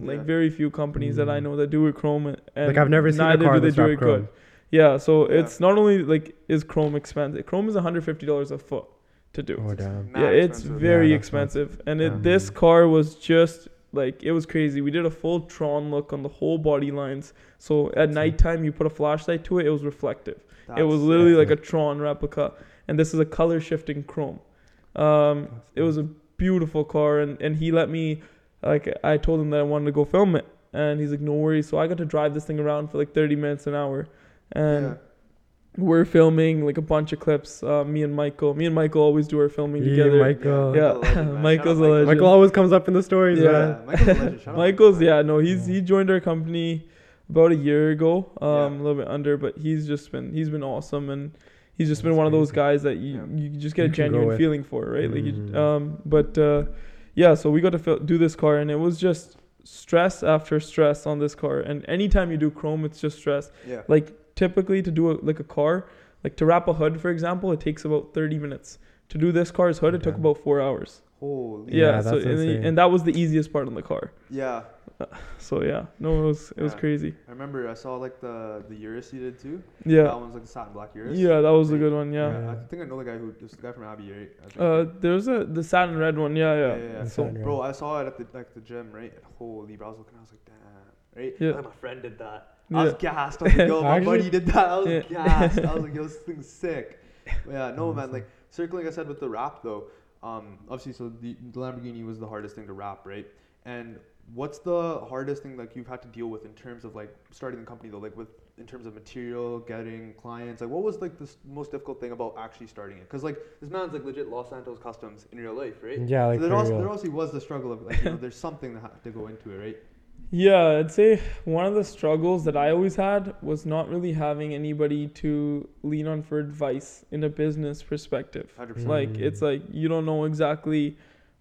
Mm. like very few companies that i Mm. know that do it chrome and Like I've never seen a car do they do it good chrome. yeah, so it's not only like is Chrome expensive. Chrome is one hundred fifty dollars a foot to do. Oh damn. Yeah, it's expensive. very Yeah, that's expensive, and Yeah. it, this car was just like it was crazy. We did a full Tron look on the whole body lines. So at Sick. nighttime, you put a flashlight to it, it was reflective. it was literally like sick. a Tron replica, and this is a color shifting Chrome. Um, it was a beautiful car, and and he let me like I told him that I wanted to go film it, and he's like, no worries. So I got to drive this thing around for like thirty minutes an hour, and Yeah. We're filming like a bunch of clips. Uh, me and Michael. Me and Michael always do our filming Yeah, together. Michael. Yeah, Michael's legend. Michael's Shout a legend. Michael always comes up in the stories, Yeah. man. Yeah, Michael's a legend. Michael's yeah no he's Yeah. he joined our company about a year ago um Yeah. a little bit under but he's just been he's been awesome and he's just been That's one of those guys that you Yeah. you just get You a genuine feeling for right like you, Mhm. um but uh yeah so we got to fil- do this car and it was just stress after stress on this car and anytime you do chrome it's just stress Yeah. like typically to do a, like a car like to wrap a hood for example it takes about 30 minutes to do this car's hood it took about four hours Holy. yeah, Yeah, so that's and, insane. and that was the easiest part on the car Yeah. so yeah no it was it was crazy I remember I saw like the the Urus you did too. yeah That one's like the satin black Urus. yeah that was a good one yeah, Yeah, I think I know the guy who just the guy from Abbey, right? I think. uh there's a the satin red one yeah yeah, yeah, yeah, yeah. So, bro, I saw it at the like the gym, right? Holy, bro, I was looking, I was like, damn, right? Yeah. Like, my friend did that. I was gassed. I was like, yo, my Actually- buddy did that. I was Yeah. gassed. I was like, yo, this thing's sick. But yeah, no man, like circling, like I said with the wrap though. Um, obviously, so the, the Lamborghini was the hardest thing to wrap, right? And what's the hardest thing like you've had to deal with in terms of like starting the company though, like with in terms of material, getting clients? Like, what was like the most difficult thing about actually starting it? Because like this man's like legit Los Santos Customs in real life, right? Yeah, like so there, also, real. there also was the struggle of like you know there's something that had to go into it, right? Yeah, I'd say one of the struggles that I always had was not really having anybody to lean on for advice in a business perspective. Hundred percent. Like it's like you don't know exactly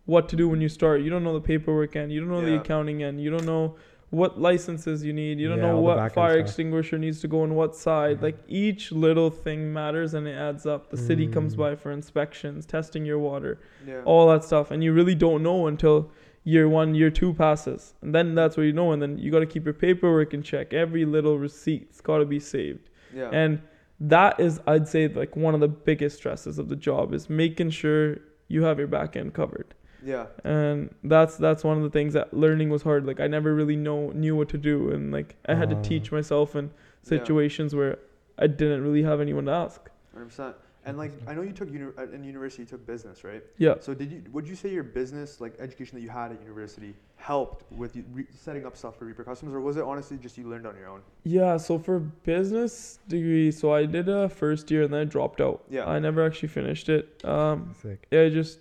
what to do when you start. You don't know the paperwork end. You don't know the accounting end. You don't know what licenses you need. You don't Yeah, know what fire extinguisher needs to go on what side. Mhm. Like each little thing matters and it adds up. The city comes Mm. by for inspections, testing your water, Yeah. all that stuff, and you really don't know until year one, year two passes, and then that's where you know. And then you got to keep your paperwork in check. Every little receipt. It's got to be saved. yeah. And that is, I'd say, like one of the biggest stresses of the job is making sure you have your back end covered. yeah. And that's that's one of the things that learning was hard. Like I never really know knew what to do, and like I had to Uh. teach myself in Yeah. situations where I didn't really have anyone to ask. Hundred percent. And like, I know you took uni- in university, you took business, right? Yeah. So did you? Would you say your business, like education that you had at university, helped with you re- setting up stuff for Reaper Customs, or was it honestly just you learned on your own? Yeah, so for business degree, so I did a first year and then I dropped out. Yeah. I never actually finished it. Um, Sick. I just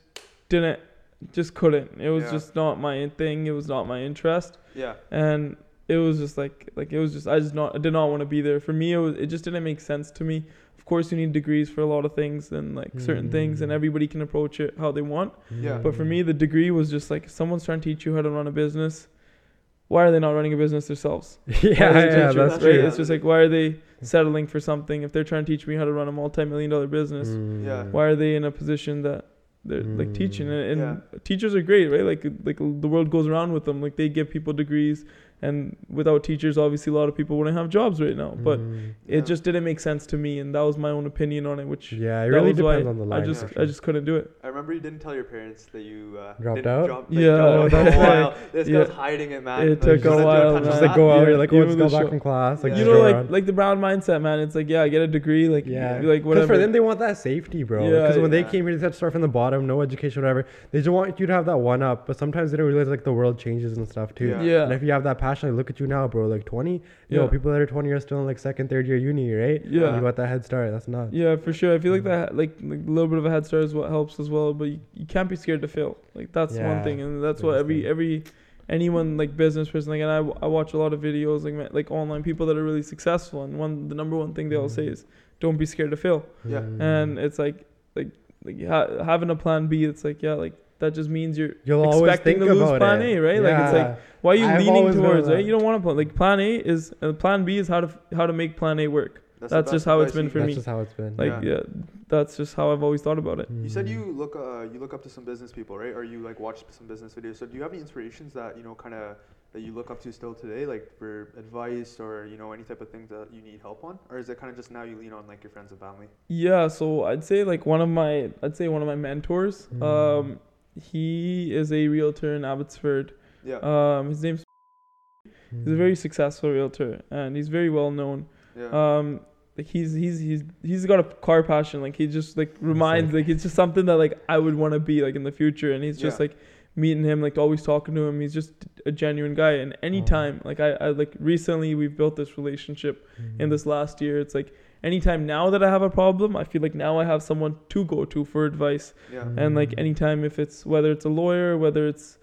didn't, just couldn't. It was Yeah. just not my thing. It was not my interest. Yeah. and it was just like like it was just I just not I did not want to be there. For me, it was it just didn't make sense to me. Of course, you need degrees for a lot of things and like certain things, and Mm. everybody can approach it how they want. Yeah. But for me, the degree was just like if someone's trying to teach you how to run a business. Why are they not running a business themselves? yeah, Why yeah, that's That's right? true. It's just like why are they settling for something if they're trying to teach me how to run a multi-million dollar business? Mm. Yeah. Why are they in a position that they're like teaching Mm. and, and teachers are great, right? Like like the world goes around with them. Like they give people degrees, and without teachers, obviously a lot of people wouldn't have jobs right now. But Mm. Yeah. it just didn't make sense to me, and that was my own opinion on it. Which yeah, it really depends on the line. I just for I just couldn't do it. I remember you didn't tell your parents that you uh, Dropped out? Drop, like, Yeah. dropped out that's a while. This Yeah. guy's hiding it, man. It took a wanna while, touch on man. just like go out, Yeah, you're like, oh, even let's the go show- back from class. Like, Yeah. you know, like around. like the brown mindset, man. It's like yeah, i get a degree, like Yeah. like Because whatever. for them, they want that safety, bro. Yeah, Because when they came here, they had to start from the bottom, no education, whatever. They just want you to have that one up. But sometimes they don't realize like the world changes and stuff too. Yeah. yeah, And if you have that passion, like, look at you now, bro. Like 20, yo, Yeah. people that are 20 are still in like second, third year uni, right? Yeah. You got that head start. That's not. Yeah, for sure. I feel like that, like, like a little bit of a head start is what helps as well. But you, you can't be scared to fail. Like that's one thing, and that's what every thing. every anyone like business person like, and I, I watch a lot of videos like ma- like online people that are really successful, and one the number one thing they all say Mhm. is don't be scared to fail. Yeah. Mm. And it's like like like ha- having a plan B. It's like yeah, like that just means you're You'll expecting to lose plan it. A, right? Like it's like why are you I've leaning towards right? You don't want to plan like plan A is uh, plan B is how to f- how to make plan A work. the That's just how it's been for can- that's me. just how it's been. Like Yeah. yeah. that's just how I've always thought about it. You said you look uh, you look up to some business people, right? Or you like watch some business videos. So do you have any inspirations that you know kind of that you look up to still today, like for advice or you know any type of things that you need help on, or is it kind of just now you lean on like your friends and family? Yeah, so I'd say like one of my I'd say one of my mentors. Mm. Um, he is a realtor in Abbotsford. Yeah. Um, his name's he's a Mm. very successful realtor and he's very well known. yeah. Um, like he's he's he's he's got a car passion. Like he just like reminds sick. like it's just something that like I would want to be like in the future. And he's just Yeah. like meeting him, like always talking to him. He's just a genuine guy. And anytime like I, I like recently we've built this relationship in Mm. this last year. It's like anytime now that I have a problem, I feel like now I have someone to go to for advice. yeah. And like Mm. anytime if it's whether it's a lawyer, whether it's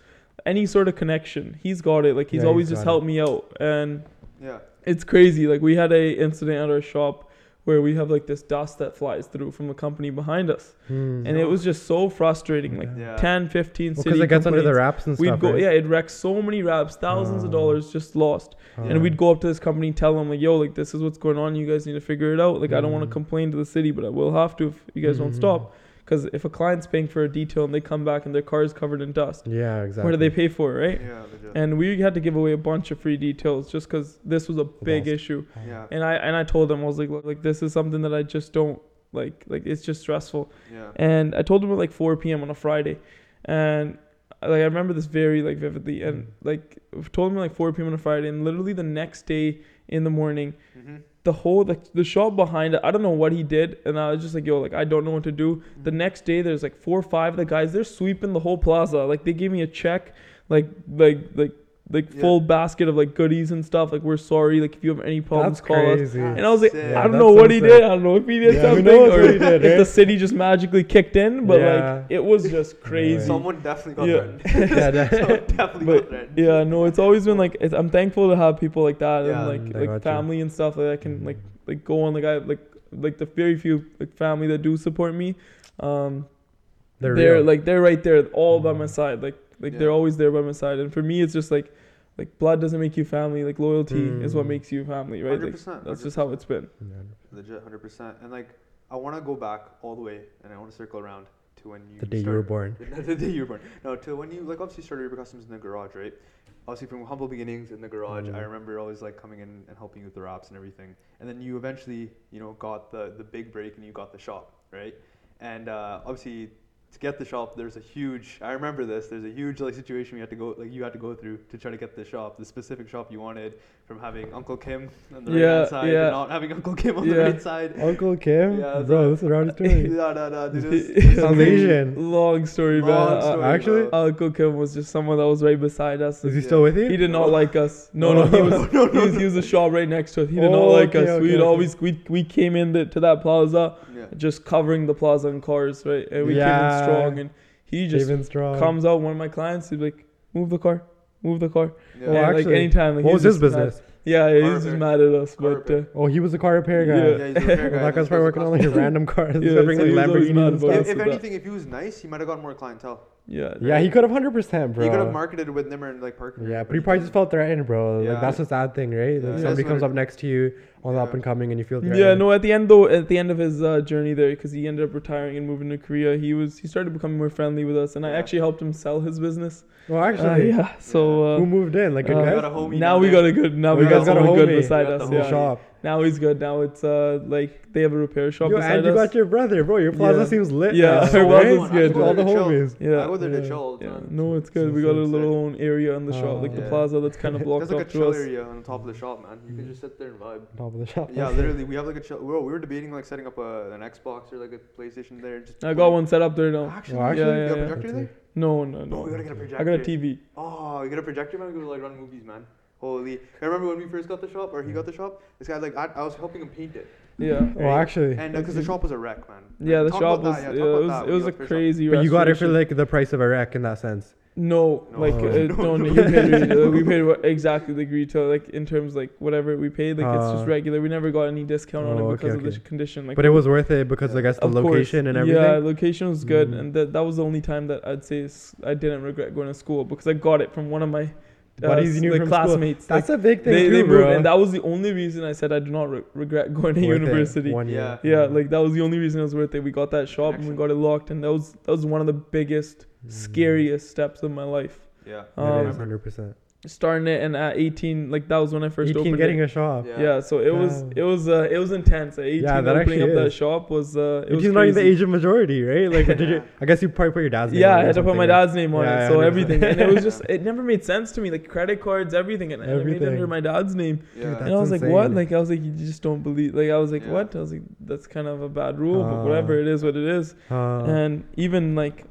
any sort of connection, he's got it. Like he's Yeah, always he's just got it. helped me out. And Yeah. it's crazy. Like we had a incident at our shop where we have like this dust that flies through from the company behind us. Mm. And it was just so frustrating. Like Yeah. 10, 15 because city it gets under the wraps and We'd stuff. go, right? yeah, it wrecks so many wraps, thousands of Oh. dollars just lost Oh. and we'd go up to this company and tell them like yo like this is what's going on you guys need to figure it out like i don't want to Mhm. complain to the city but i will have to if you guys don't Mhm. stop because if a client's paying for a detail and they come back and their car is covered in dust Yeah, exactly. where do they pay for it right Yeah. legit. and we had to give away a bunch of free details just because this was a big Lost. issue yeah. and i and i told them i was like look like this is something that i just don't like like it's just stressful Yeah. and I told them at like 4 p.m. on a Friday, and like I remember this very like vividly, and like I told them at like 4 p.m. on a Friday, and literally the next day in the morning, Mm-hmm. The whole the, the shop behind it, I don't know what he did, and I was just like, yo, like I don't know what to do. The mm. next day, there's like four or five of the guys, they're sweeping the whole plaza. Like they gave me a check, like like like like Yeah. full basket of like goodies and stuff. Like we're sorry, like if you have any problems, That's call us. crazy. And I was like, Sick. I don't that's know so what he sick. did. I don't know if he did Yeah, something knows or what he did, if the city just magically kicked in. But Yeah. like it was just crazy. Someone definitely got Yeah. threatened. Yeah, definitely But got threatened. yeah, no, it's always been like it's, I'm thankful to have people like that Yeah. and like Mm, I like got you. family and stuff that I can like like go on. Like I like like the very few like family that do support me. Um, They're, they're like they're right there all by Mhm. my side like like Yeah. they're always there by my side and for me it's just like like blood doesn't make you family like loyalty is what Mm. makes you family right like 100%, that's just how it's been Yeah. legit, hundred percent. And like, I want to go back all the way, and I want to circle around to when you the day you were started- born. the day you were born. No, to when you like obviously started your customs in the garage, right? Obviously from humble beginnings in the garage, I Mm. remember always like coming in and helping you with the wraps and everything. And then you eventually, you know, got the the big break and you got the shop, right? And uh, obviously to get the shop, there's a huge. I remember this. There's a huge like situation we had to go like you had to go through to try to get the shop, the specific shop you wanted, from having Uncle Kim on the right hand side yeah. and not having Uncle Kim on the right side. Uncle Kim, Yeah, bro, so- this is around the story. no, no, no, dude. It was, He's it was Asian. long story Long man Uh, story, actually? bro. Uncle Kim was just someone that was right beside us Is he Yeah. still with you? he did not like us no no he was no, he was, he was a shop right next to us he did not Oh, like okay, us okay, we'd okay. always we, we came in the, to that plaza Yeah. just covering the plaza in cars right and we came in strong and he just David Strong. comes out one of my clients he'd be like move the car move the car Yeah. Well, and like actually, anytime like, what he was his just mad- business? yeah he Car was just mad at us Car but uh. Oh, he was a car repair guy. Yeah. Yeah, he's a repair guy. That guy's probably working on like customer. random cars. Yeah, so like he was always mad Lamborghinis. about and us. If, if with that. anything, if he was nice, he might have got more clientele. Yeah Yeah, he could have 100%, bro. He could have marketed with Nimar and like parking. Yeah, but he probably just felt threatened, bro. Yeah. Like that's the sad thing, right? Yeah. Like Yeah. somebody comes up next to you on the Yeah. up and coming, and you feel threatened. Yeah, no. At the end, though, at the end of his uh, journey there, because he ended up retiring and moving to Korea, he was he started becoming more friendly with us, and I actually helped him sell his business. Well, Uh, actually, yeah. So uh, who moved in? Like a uh, guy? got a homie now down we got a good. Now Oh, we got got a someone good beside us. Yeah. shop. Now he's good. Now it's uh like they have a repair shop Yo, beside and you us. got your brother, bro. Your plaza Yeah. seems lit. Yeah, now, our right? plaza's I good. All the to chill. homies. Yeah. I go there to chill all the yeah, no, it's good. This We got a little own area on the shop, like the Oh. plaza that's kind of blocked There's like off a chill area on the top of the shop, man. You can just sit there and vibe. Top of the shop. Yeah, literally, we have like a chill. Bro, we were debating like setting up a, an Xbox or like a PlayStation there. Just I got one set up there now. Actually, Oh, actually? Yeah, a yeah, projector there? No, no, No, no. we gotta get a projector. I got a TV. Oh, you got a projector, man? We could like run movies, man. Holy! I remember when we first got the shop, or he got the shop. This guy like I, I was helping him paint it, Yeah. Well, actually, and because the shop was a wreck, man. Yeah, the Talk shop was that, yeah, yeah, it was it was a got the crazy. but you got it for like the price of a wreck in that sense. No, No. like Oh. uh, no, no, you paid re- uh, we paid what exactly like retail, like in terms like whatever we paid, like it's just Uh, regular. We never got any discount on oh, it okay, because of the okay. sh- condition. Like, But it was worth it because Yeah. I guess the of course. location and everything. Yeah, location was good, Mhm. and that that was the only time that I'd say I didn't regret going to school because I got it from one of my uh, uh, buddies you knew from classmates. School. That's like, a big thing they, too, they bro. And that was the only reason I said I do not re- regret going to worth university. One year. Yeah, yeah, yeah, like that was the only reason it was worth it. We got that shop and we got it locked, and that was that was one of the biggest, mm. scariest steps of my life. Yeah, um, 100%. Starting it and at 18, like that was when I first Eighteen opened getting it. a shop. Yeah. yeah, so it was Damn. it was uh, it was intense. At 18, Yeah, that opening up actually that is. shop was uh, it was Eighteen's not even the asian majority, right? Like, did you? I guess you probably put your dad's name. Yeah, on I it had to put my dad's name on Yeah, it, so everything, and it was just it never made sense to me, like credit cards, everything, and, and I made it Everything. under my dad's name, Yeah. Dude, and I That's was like, what? Like I was like, you just don't believe. Like I was like, Yeah. what? I was like, that's kind of a bad rule, but Uh. whatever, it is what it is. Uh, and even like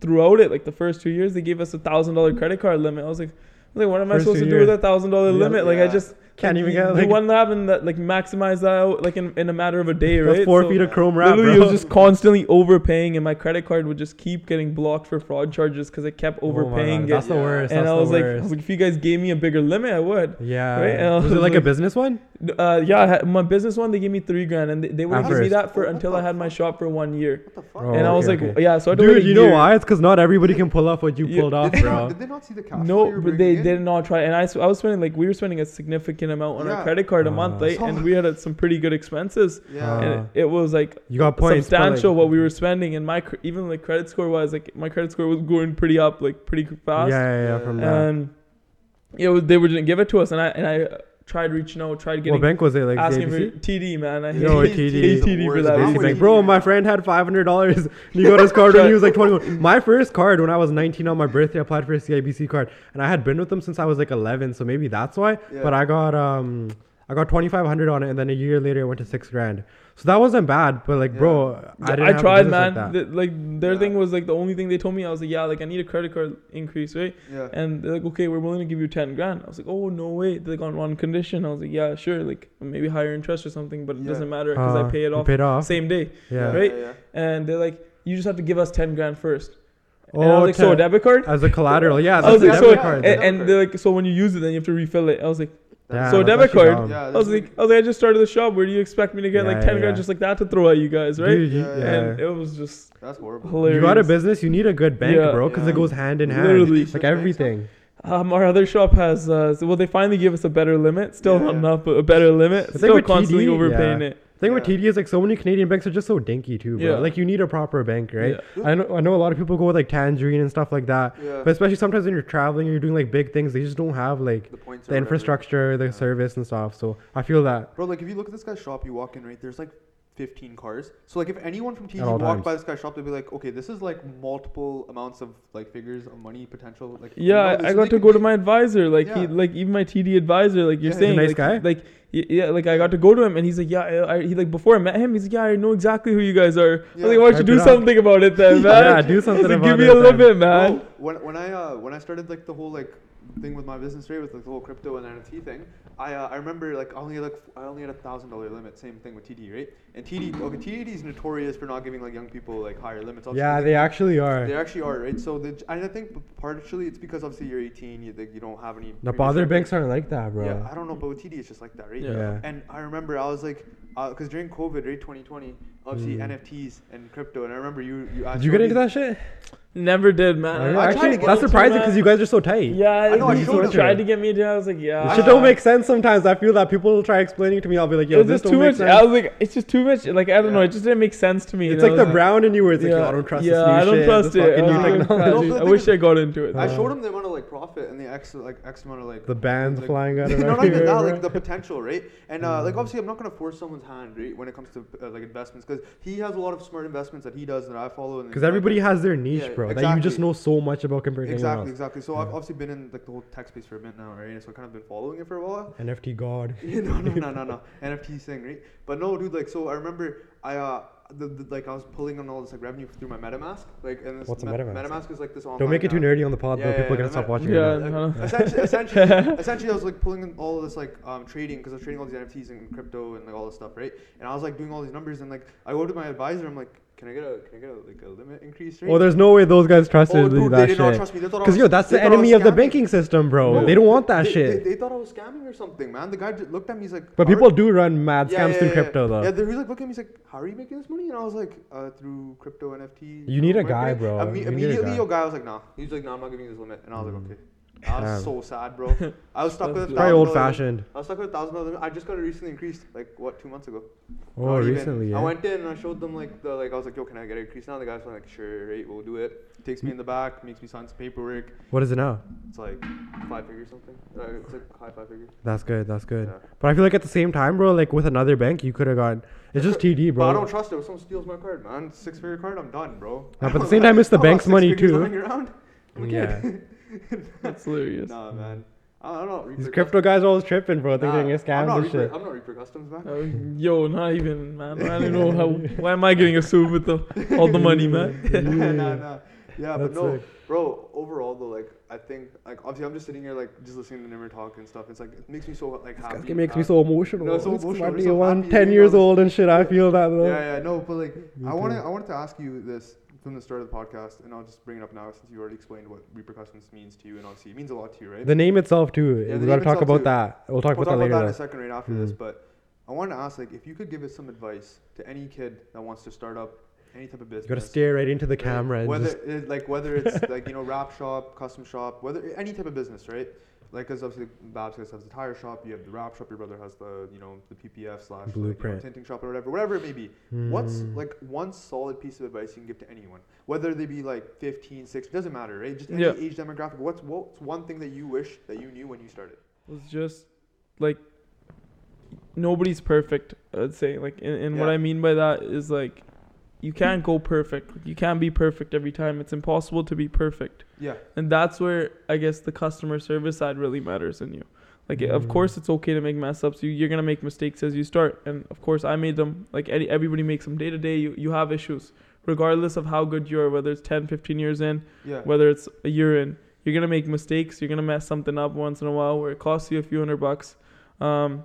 throughout it, like the first two years, they gave us a thousand dollar credit card limit. I was like, I was like, what am I supposed to do with a thousand dollar limit? Like I just Can't even get, the like- one that happened that like maximize that out like in, in a matter of a day, that's right? four So feet of chrome wrap, Literally, bro. it was just constantly overpaying, and my credit card would just keep getting blocked for fraud charges because I kept Oh my overpaying it. The Yeah. worst. and that's I the was like, I was like, if you guys gave me a bigger limit, I would. yeah. right? And I Was it was like a business one? Uh, yeah, my business one they gave me three grand, and they, they wouldn't give me that for What until I had my shop for one year. What the fuck? Oh, and I was okay, like, okay. yeah, so I had to wait Dude, a you know why? It's because not everybody can pull off what you pulled off, Did they, bro. did they not see the cash No, but they did not try. And I I was spending like we were spending a significant amount on Yeah. our credit card a month, Uh, right? And we had some pretty good expenses, Yeah. Uh, and it, it was like You got points. but, like- substantial what we were spending. And my cr- even like credit score was like my credit score was going pretty up, like pretty fast. yeah, yeah. From that. And it was they were didn't give it to us, and I and I tried reaching out, tried getting. What bank was it? Like asking ABC? for TD, man. I hate Yo. TD. hate TD for that. Daisy Bank. Bro, my friend had five hundred dollars. He got his card when he was like twenty one. My first card when I was nineteen on my birthday, I applied for a CIBC card, and I had been with them since I was like eleven, so maybe that's why. Yeah. But I got um, I got twenty five hundred on it, and then a year later, I went to six grand. So that wasn't bad. But like, bro, I didn't. I have tried, man. Like that. Th- Like, their Yeah. thing was like the only thing they told me. I was like, yeah, like I need a credit card increase, right? Yeah. And they're like, okay, we're willing to give you ten grand. I was like, oh no way. They're like on one condition. I was like, yeah, sure, like maybe higher interest or something, but it Yeah. doesn't matter because Uh, I pay it off Paid off. same day. Yeah. right? Yeah, yeah. And they're like, you just have to give us ten grand first. Oh, I was like, so a debit card? as a collateral. Yeah, I that's was a like, debit so, card. and, and they're like, so when you use it, then you have to refill it. I was like, That's- So that's debit card. Yeah, I was like, I was like, I just started the shop. Where do you expect me to get like ten yeah, grand yeah. just like that to throw at you guys, right? Dude, Yeah, yeah. And it was just That's horrible. hilarious. You got a business, you need a good bank, Yeah. bro, because Yeah. it goes hand in hand. Literally. like everything. Um, our other shop has uh, so, well, they finally gave us a better limit. Still Yeah, not yeah. enough, but a better limit. The thing Still with constantly TD, overpaying yeah. it. Thing with TD is like so many Canadian banks are just so dinky too, bro. Yeah. Like you need a proper bank, right? Yeah. I know I know a lot of people go with like Tangerine and stuff like that. Yeah. But especially sometimes when you're traveling, or you're doing like big things. They just don't have like the the whatever. infrastructure, the Yeah. service and stuff. So I feel that. Bro, like if you look at this guy's shop, you walk in right. There's like 15 cars. So like if anyone from TD walked times. by this guy's shop, they'd be like, okay, this is like multiple amounts of like figures of money potential. Like you Yeah, know, I- this- I they got to go to my advisor. Like he, like even my TD advisor. Like you're Yeah, he's a saying, nice like, guy? like yeah, like I got to go to him, and he's like, yeah, I, I, he like before I met him, he's like, yeah, I know exactly who you guys are. I was like, why don't you do something about it then, man? Yeah, do something like, about Give me it a then. bit, man. Bro, when when I uh when I started like the whole like thing with my business right with like the whole crypto and NFT thing, I uh, I remember like I only had like I only had a thousand dollar limit. Same thing with TD, right? And TD okay, TD is notorious for not giving like young people like higher limits. Obviously, Yeah, they actually are. They actually are, right? So, the, and I think partially it's because obviously you're 18, you, like, you don't have any. The previous other banks aren't like that, bro. Yeah, I don't know, but with TD it's just like that, right? Yeah. Yeah. And I remember I was like, because during COVID, right, 2020, obviously Mm. NFTs and crypto, and I remember you. you asked Did you get into that shit? Never did, man. Yeah, I actually, that's surprising because you guys are so tight. Yeah, I know, I showed him. tried to get me to. I was like, yeah. This shit don't make sense sometimes. I feel that people try explaining to me. I'll be like, yo, it's this just don't too make much. sense. I was like, it's just too much. Like I don't know. It just didn't make sense to me. It's and I like the was brown in you where it's like, yo, I don't trust yeah, this new I don't shit. trust this it. I new was technology. No, I wish thing I got into it. I showed him the amount of like profit and the X like X amount of like The bands like, flying out of no, not even everywhere, that, bro. like the potential, right? And uh, like Mm. obviously, I'm not gonna force someone's hand, right, when it comes to uh, like investments, because he has a lot of smart investments that he does that I follow. Because everybody has their niche, Yeah, bro. That you just know so much about compared to Exactly, exactly. So I've obviously been in like the whole tech space for a bit now, right? So I kind of been following it for a while. NFT god. no, no, no, no, no. NFT thing, right? But no, dude. Like, so I remember I uh, the, the, like I was pulling on all this like revenue through my MetaMask, like, and this What's a MetaMask? MetaMask is like this online. Don't make it too nerdy on the pod, yeah, though. yeah, People are gonna stop watching. Yeah. Like, essentially, essentially, essentially, I was like pulling in all of this like um, trading because I was trading all these NFTs and crypto and like all this stuff, right? And I was like doing all these numbers and like I go to my advisor, I'm like, can I get a can I get a like a limit increase rate? Oh, there's no way those guys trusted oh, dude, that they did not shit. trust me. They Because yo, that's the thought I was enemy of the banking system, bro. No, they don't want that they, shit. They, they thought I was scamming or something, man. The guy just looked at me. He's like, but people do run mad Yeah, scams yeah, through yeah, crypto, though. Yeah, he was like looking at me. He's like, "How are you making this money?" And I was like, uh, "Through crypto NFT." You need a marketing." guy, bro. Imme- need a immediately, guy. your guy was like, "Nah." He's like, "No, I'm not giving you this limit." And I was like, Mm. "Okay." I was Damn. so sad, bro. I was stuck with a That's Probably old dollar limit. fashioned. I was stuck with a thousand dollar limit. I just got it recently increased, like what, two months ago. Oh, Not even. recently, I yeah. went in and I showed them like the like I was like, "Yo, can I get it increased now?" The guys were like, "Sure, right, we'll do it." Takes me in the back, makes me sign some paperwork. What is it now? It's like five figures something. Uh, it's like high five figures. That's good. That's good. Yeah. But I feel like at the same time, bro, like with another bank, you could have gone. It's just TD, bro. But I bro. don't trust it. If someone steals my card, man, six figure card, I'm done, bro. No, but at the same time, it's the I don't bank's six money, figures too. lying around. I'm a Yeah. kid. That's hilarious. nah, man. I don't know. These crypto guys are always tripping, bro. Custom- Thinking Nah, it's I'm scams not and Reaper, shit. I'm not Reaper Customs, man. Uh, yo, not even, man. I don't know how. Why am I getting a suit with the all the money, man? nah, nah. Yeah, but That's no, sick. bro. Overall, though, like I think, like obviously, I'm just sitting here, like just listening to Nimar talk and stuff. It's like it makes me so like happy. It makes me so emotional. No, so It's emotional. day so happy 10 years old and shit. I feel that, though. Yeah, yeah, no, but like Me I wanted. I wanted to ask you this from the start of the podcast, and I'll just bring it up now since you already explained what Reaper Customs means to you, and obviously it means a lot to you, right? The name itself, too. Yeah, we gotta talk about too. that. We'll talk we'll about talk that about that in later. a second, right after this. Mm. But I wanted to ask, like, if you could give us some advice to any kid that wants to start up any type of business. You gotta stare right into the right? camera and Whether it, like whether it's like you know wrap shop, custom shop, whether any type of business, right? Like, because obviously Babs has the tire shop, you have the wrap shop, your brother has the you know the PPF slash like, you know, Blueprint. tinting shop or whatever, whatever it may be. What's Mm. like one solid piece of advice you can give to anyone, whether they be like 15, 16, doesn't matter, right? Just any Yeah. age demographic. What's what's one thing that you wish that you knew when you started? was just like nobody's perfect. I'd say like, and, and what I mean by that is like, you can't go perfect. You can't be perfect every time. It's impossible to be perfect. Yeah, And that's where I guess the customer service side really matters in you. Like, of Mm. course, it's okay to make mess ups. You, you're gonna make mistakes as you start, and of course, I made them. Like any, everybody makes them day to day. You you have issues, regardless of how good you are. Whether it's 10, 15 years in, yeah, whether it's a year in, you're gonna make mistakes. You're gonna mess something up once in a while where it costs you a few hundred bucks. Um,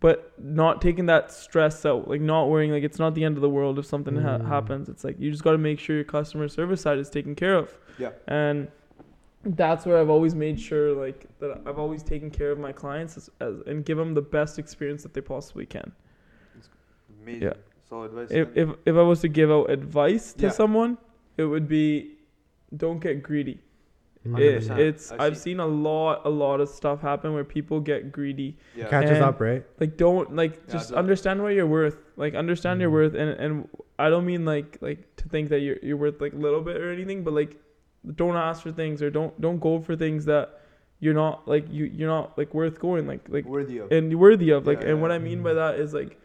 but not taking that stress out, like not worrying, like it's not the end of the world if something ha- Mm. happens. It's like you just got to make sure your customer service side is taken care of. Yeah. And that's where I've always made sure like that I've always taken care of my clients as, as and give them the best experience that they possibly can. Amazing. Yeah. Solid advice. If if if I was to give out advice to Yeah. someone, it would be don't get greedy. Mm. It, it's I've I've seen- seen a lot a lot of stuff happen where people get greedy. yeah. Catches And- up, right? Like don't like Yeah, just don't- understand what you're worth. Like understand your Mhm. worth and and I don't mean like like to think that you're you're worth like a little bit or anything, but like don't ask for things or don't don't go for things that you're not like you you're not like worth going like like worthy of. and worthy of like Yeah, and yeah, what. I mean by that is like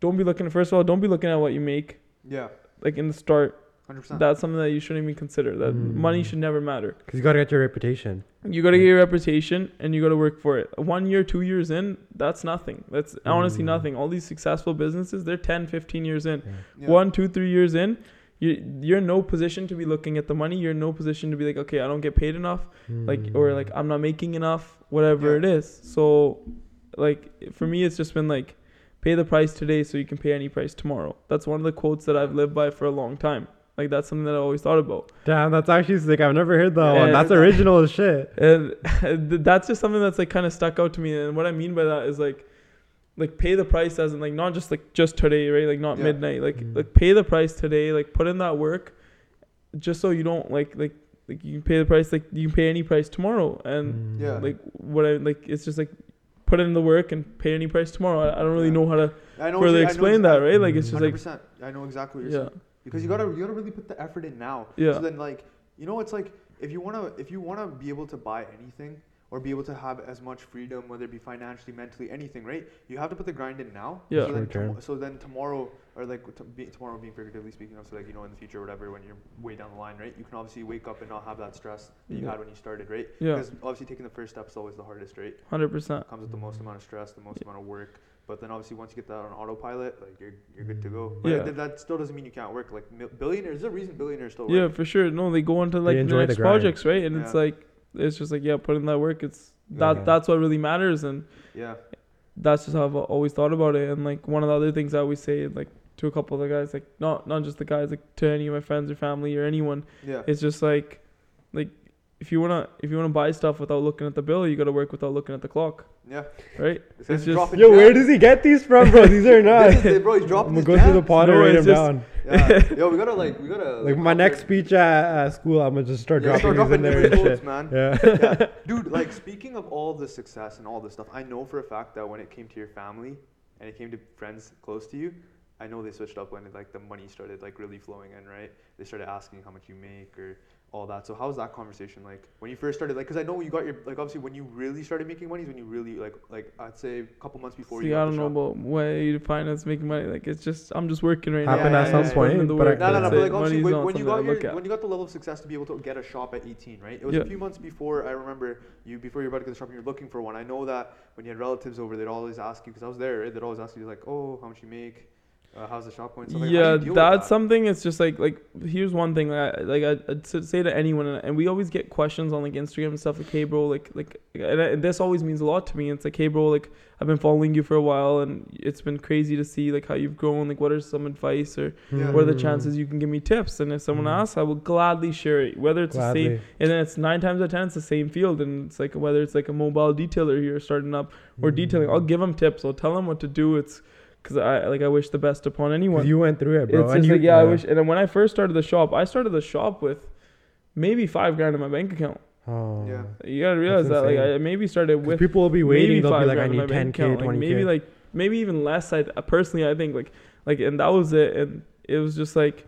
don't be looking first of all don't be looking at what you make yeah. like in the start Hundred percent. that's something that you shouldn't even consider that money Mm. should never matter Because you gotta get your reputation. you got to get your reputation and you got to work for it one year two years in that's nothing that's honestly Mm. nothing all these successful businesses they're 10 15 years in Yeah. one two three years in you're, you're in no position to be looking at the money you're in no position to be like okay i don't get paid enough like or like i'm not making enough whatever Yeah. it is so like for me it's just been like pay the price today so you can pay any price tomorrow that's one of the quotes that i've lived by for a long time like that's something that i always thought about Damn, that's actually sick. I've never heard that Yeah, one. That's original as shit. and that's just something that's like kind of stuck out to me and what i mean by that is like like pay the price as in like not just like just today right like not Yeah. midnight like Mm. like pay the price today like put in that work just so you don't like like like you can pay the price like you can pay any price tomorrow and Yeah. like what I like it's just like put in the work and pay any price tomorrow. I, I don't really Yeah. know how to I know. what further you- I know explain that, right? Like it's just Hundred like. I know exactly what you're yeah, saying. Because you gotta you gotta really put the effort in now. Yeah. So then like you know it's like if you wanna if you wanna be able to buy anything or be able to have as much freedom, whether it be financially, mentally, anything, right? You have to put the grind in now. Yeah. So then, Short term. tomo- so then tomorrow, or like t- be, tomorrow being figuratively speaking of, so like you know in the future, whatever, when you're way down the line, right? You can obviously wake up and not have that stress that you had when you started, right? yeah, Because obviously taking the first step is always the hardest, right? hundred percent. Comes with the most amount of stress, the most amount of work. But then obviously once you get that on autopilot, like you're you're good to go. But Yeah. th- that still doesn't mean you can't work. Like mil- billionaires, there's a reason billionaires still work. Yeah, for sure. No, they go into like the enjoy the next projects, right? And it's like it's just like yeah, put in that work. It's that Yeah. that's what really matters, and Yeah. that's just how I've always thought about it. And like one of the other things I always say, like to a couple of the guys, like not not just the guys, like to any of my friends or family or anyone, Yeah. it's just like like if you wanna if you wanna buy stuff without looking at the bill, you gotta work without looking at the clock, Yeah. right? This guy's It's just- dropping Yo, where does he get these from, bro? These are This nuts. is it, bro. He's I'm gonna his go through the gems. pod No, and write it's them just- down. Yeah. Yo, we gotta like we gotta Like my next speech at, at school, I'm gonna just start Yeah, dropping start these in there and shit. quotes, man. Yeah. Yeah. Dude, like speaking of all the success and all this stuff, I know for a fact that when it came to your family and it came to friends close to you, I know they switched up when like the money started like really flowing in, right? They started asking how much you make or all that. So how was that conversation like when you first started? Like, cause I know you got your like obviously when you really started making money is when you really like like I'd say a couple months before See, you. got I don't know about way you define as making money. Like it's just I'm just working right Happened now. at I'm some just putting in point, the but I- No, no, no. But like obviously, when, when you got your when you got the level of success to be able to get a shop at 18, right? It was Yeah. a few months before I remember you before you were about to get the shop and you were looking for one. I know that when you had relatives over, they'd always ask you because I was there. Right? They'd always ask you like, "Oh, how much you make? Uh, how's the shop going?" Stuff like, yeah, you deal with that's that? something. It's just like like here's one thing. Like I, like I, I'd say to anyone, and we always get questions on like Instagram and stuff. Like, hey, bro, like like, and, I- and this always means a lot to me. It's like, hey, bro, like I've been following you for a while, and it's been crazy to see like how you've grown. Like, what are some advice or Yeah. what are the Mm. chances you can give me tips? And if someone Mm. asks, I will gladly share it. Whether it's the same, and then it's nine times out of ten, it's the same field, and it's like whether it's like a mobile detailer here starting up or detailing, I'll Mm. give them tips. I'll tell them what to do. It's because I like I wish the best upon anyone. you went through it, bro. It's and just you, like yeah, I wish. And then when I first started the shop, I started the shop with maybe five grand in my bank account. Oh. Yeah. You gotta realize that like. I maybe started with people will be waiting. They'll be five like, I grand in my need bank 10k, account. 20k. maybe like maybe even less. I personally I think like like and that was it. And it was just like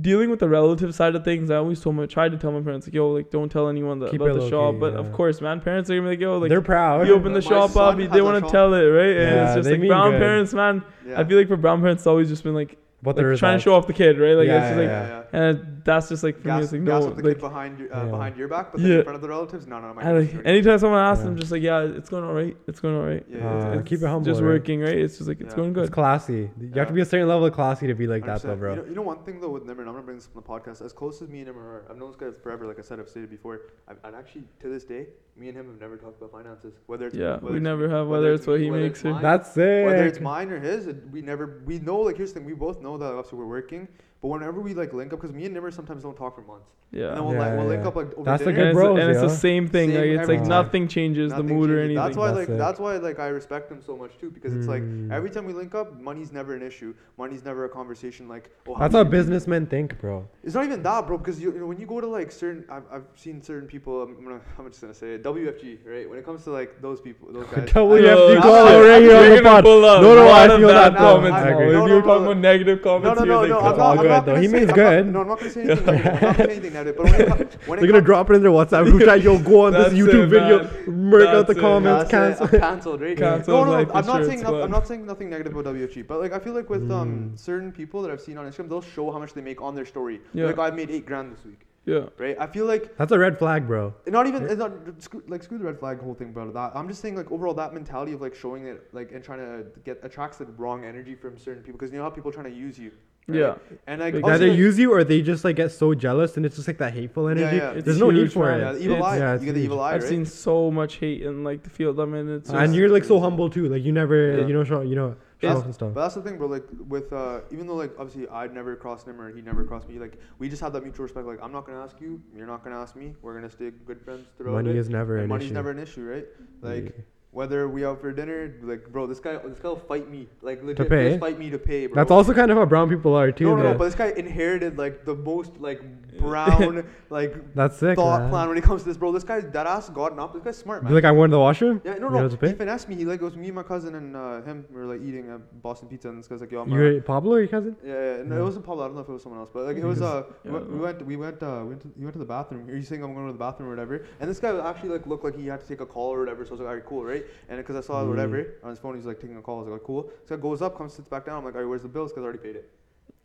dealing with the relative side of things. I always told my tried to tell my parents like yo like don't tell anyone that, Keep about the low shop. key, But yeah. of course, man, parents are gonna be like yo like They're proud. you open the My shop up, they want to tell it right. and Yeah, it's just like brown good. parents, man. Yeah. I feel like for brown parents, it's always just been like, But like the trying to show off the kid, right? Like Yeah, it's just yeah, like, yeah, yeah. and that's just like for me, it's like gas no, up the like kid behind your, uh, Yeah. behind your back, but then Yeah. in front of the relatives, no, no, no. My like kid's doing it. anytime someone asks, Yeah. I'm just like, yeah, it's going all right. It's going all right. Yeah, yeah, Uh, it's keep it humble, Just right? working, right? It's just like it's Yeah. going It's classy. You Yeah. have to be a certain level of classy to be like that, though, bro. You know, you know one thing though with Nimar, and I'm gonna bring this up on the podcast. As close as me and him are, I've known this guy forever. Like I said, I've stated before. I've, and actually, to this day, me and him have never talked about finances. Whether it's Yeah, whether we it's never have, whether it's what he makes or- mine, That's it. whether it's mine or his, we never we know like here's the thing. We both know that obviously we're working, But whenever we like link up, because me and Nimar sometimes don't talk for months. Yeah. And then we'll, Yeah, like, we'll yeah, link up like over That's the dinner. and good it's, bros, and it's the same thing. Same like it's every like time. nothing changes Nothing the mood or anything. That's why That's like it. that's why like I respect him so much too because it's like Mm. every time we link up, money's never an issue. Money's never a conversation. Like oh, how That's do how businessmen think, bro. It's not even that, bro. Because you, you know, when you go to like certain, I've, I've seen certain people. I'm gonna, I'm just gonna say it. WFG, right? When it comes to like those people, those guys. WFG no, call no, right here on the pod. pull up No, no, I of feel that. comments I now. agree. If No, you're no, talking no. about negative comments no, here, no, no. Go. I'm It's not, all I'm good, not though. gonna He say- means I'm good. Not, no, I'm not gonna say anything. negative. I'm not gonna say anything negative. But when it, com- when it They're gonna com- drop it in their WhatsApp group chat. Yo, go on this That's YouTube it, video, man. murk out the That's it. comments, That's it, cancel. I'm cancelled, right? Cancelled no, no, life I'm not saying insurance nothing. I'm not saying nothing negative about WFG, but like I feel like with um Mm. certain people that I've seen on Instagram, they'll show how much they make on their story. Yeah. Like I made eight grand this week, Yeah. right? I feel like That's a red flag, bro. not even it's not screw, like screw the red flag whole thing about that. I'm just saying like overall that mentality of like showing it like and trying to get attracts the wrong energy from certain people because you know how people are trying to use you. Right? Yeah. And like Big- Either use you or they just like get so jealous and it's just like that hateful energy. yeah. It's There's no need for man. yeah, it. evil eye. yeah, you get the evil eye, I've right? seen so much hate in like the field I'm in. It's And you're like so humble too. Like you never, Yeah. you know, show, you know, show That's- off and stuff. But that's the thing, bro. Like with uh, even though like obviously I'd never crossed him or he never crossed me. Like we just have that mutual respect. Like I'm not gonna ask you, you're not gonna ask me. We're gonna stay good friends throughout Money it. is never and an money's issue. never an issue, right? Like Yeah. Whether we out for dinner, like bro, this guy, this guy will fight me. Like legit, pay? he'll fight me to pay, bro. That's also kind of how brown people are too. no, no, no. But this guy inherited like the most like brown like That's sick, thought man. plan when it comes to this, bro. This guy's that ass gotten up. This guy's smart, man. Be like, I went to the washroom. yeah, no, You no. know, to He pay? finessed me. He like goes me, and my cousin, and uh, him. We were like eating a Boston pizza, and this guy's like, "Yo, I'm." You uh, Pablo, your cousin? Yeah, yeah, no, Yeah. it wasn't Pablo. I don't know if it was someone else, but like it was. Uh, we Yeah. went, we went, we went, uh, we went to, he went to the bathroom. He's saying I'm going to the bathroom or whatever, and this guy actually like looked like he had to take a call or whatever. So I was like, alright, cool, right? And because I saw Mm. whatever on his phone, he's like taking a call. I was like, cool. So it goes up, comes sits back down. I'm like, alright, where's the bills? Because I already paid it.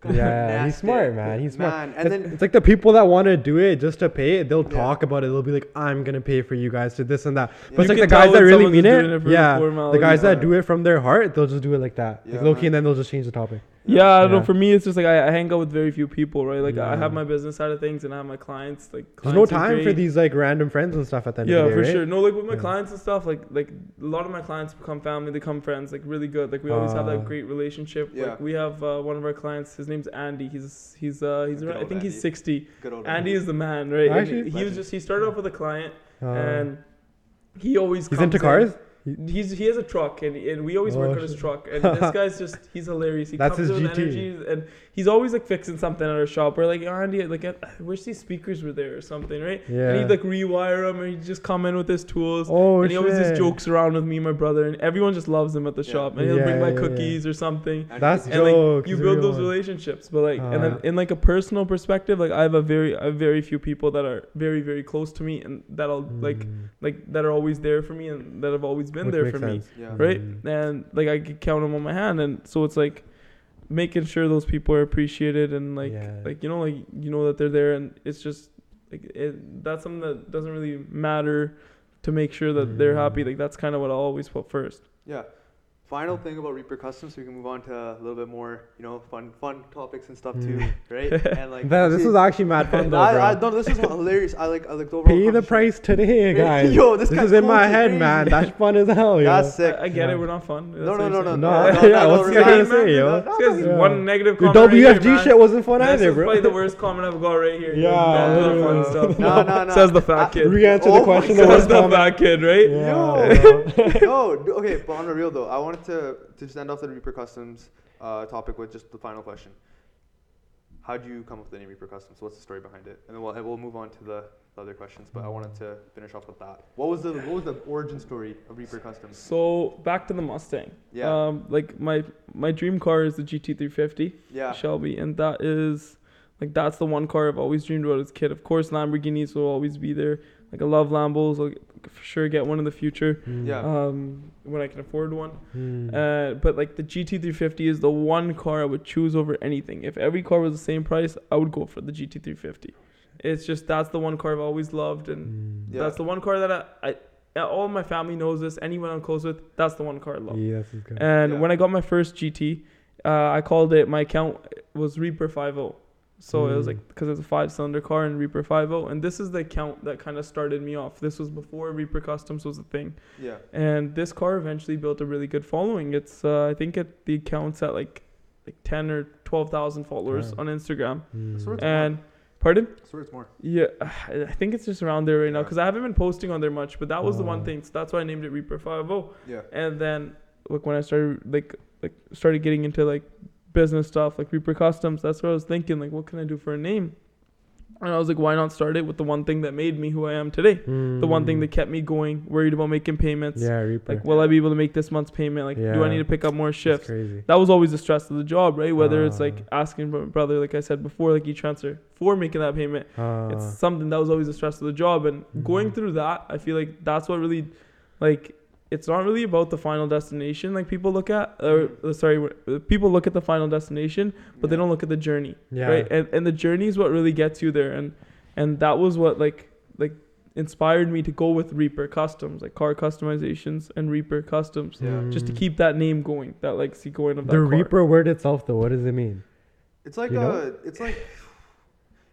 Yeah, he's smart, man. He's smart. Man, and it's, then it's like the people that want to do it just to pay it, they'll Yeah. talk about it. They'll be like, "I'm gonna pay for you guys to this and that." Yeah. But it's like the guys that really mean it, it yeah. The formality, guys that do it from their heart, they'll just do it like that. Yeah, like low key, and then they'll just change the topic. Yeah, I don't Yeah. know. For me, it's just like I, I hang out with very few people, right? Like I have my business side of things and I have my clients. Like There's no time for these like random friends and stuff at the end Yeah, of the day, for right? sure. No, like with my Yeah. clients and stuff, like like a lot of my clients become family, they become friends, like really good. Like we always have Ah. that great relationship. Yeah. Like we have uh, one of our clients. His name's Andy. He's he's uh he's Good around, I old think he's sixty. Good old Andy is the man, right? Actually? he, he was just he started off with a client Uh, and he always he's comes into in- cars. He's he has a truck and, and we always Oh, work on his truck and this guy's just he's hilarious. He That's comes his in with GT. energy and he's always like fixing something at our shop. We're like, oh, Andy, like I wish these speakers were there or something, right? Yeah. And he'd like rewire them or he'd just come in with his tools. Oh and he always just jokes around with me and my brother and everyone just loves him at the Yeah. shop and he'll Yeah, bring my yeah, yeah. cookies or something. That's And Joke, like you build those relationships, but like and then Uh. in like a personal perspective, like I have a very I have very few people that are very very close to me and that'll like Mm. like that are always there for me and that have always been Which there makes for me yeah. right? Mm. And like I could count them on my hand, and so it's like making sure those people are appreciated and like Yeah. like you know like you know that they're there, and it's just like it, that's something that doesn't really matter to make sure that they're happy. Like that's kind of what I'll always put first. Yeah. Final thing about Reaper Custom, so we can move on to a little bit more, you know, fun, fun topics and stuff too, Mm. right? And like, That- this see- was actually mad fun though, bro. I, I, no, this is hilarious. I like, I like the overall. Pay the conversation. price today, guys. Yo, this this guy's is in my head, crazy. man. That's fun as hell, yo. That's sick. I, I get Yeah. it. We're not fun. No, no, no, no, No, no, yeah, what's no, he no, gonna say, yo? no, This guy's one negative Your comment. right here, WFG shit wasn't fun This either, is bro. probably the worst comment I've got right here. Yeah, All the fun stuff. No, no, no. Says the fat kid. Re-answer Oh the question. God. the Says the fat kid, right? Yeah, Yo, okay, but on the real though, I wanted to to end off the Reaper Customs uh, topic with just the final question. How would you come up with the name Reaper Customs? What's the story behind it? And then we'll we'll move on to the, the other questions. But I wanted to finish off with that. What was the what was the origin story of Reaper Customs? So back to the Mustang. Yeah. Um, like my my dream car is the GT350 Yeah. Shelby, and that is like that's the one car I've always dreamed about as a kid. Of course, Lamborghinis will always be there. Like I love Lambos. I'll for sure get one in the future. Yeah. Um, when I can afford one. Mm. Uh, but like the GT350 is the one car I would choose over anything. If every car was the same price, I would go for the GT350. It's just that's the one car I've always loved, and Mm. Yeah. that's the one car that I, I all my family knows this. Anyone I'm close with, that's the one car I love. Yes, it's good. And Yeah. when I got my first GT, uh, I called it my account was Reaper 50. So it was Mm. like because it's a five cylinder car and Reaper 50, and this is the account that kind of started me off. This was before Reaper Customs was a thing. Yeah. And this car eventually built a really good following. It's uh, I think it the accounts at like like 10 or twelve thousand followers Damn. on Instagram. Mm. And pardon? I it's more. Yeah, I think it's just around there right now because I haven't been posting on there much. But that was the one thing. So that's why I named it Reaper Five O. Yeah. And then like when I started like like started getting into like business stuff like Reaper Customs, that's what I was thinking. Like, what can I do for a name? And I was like, why not start it with the one thing that made me who I am today? The one thing Mm. that kept me going, worried about making payments. Yeah, Reaper. Like, will I be able to make this month's payment? Like, do I need to pick up more shifts? That was always the stress of the job, right? Whether it's Ah. like asking my brother, like I said before, like e transfer for making that payment. It's Uh, something that was always the stress of the job. And going Mhm. through that, I feel like that's what really, like, it's not really about the final destination. Like people look at, or uh, sorry, uh, people look at the final destination, but they don't look at the journey, yeah. right? And and the journey is what really gets you there. And and that was what like like inspired me to go with Reaper Customs, like car customizations and Reaper Customs, Yeah. just to Mm. keep that name going, that legacy going of that the car. Reaper word itself, though, what does it mean? It's like You uh, know? it's like.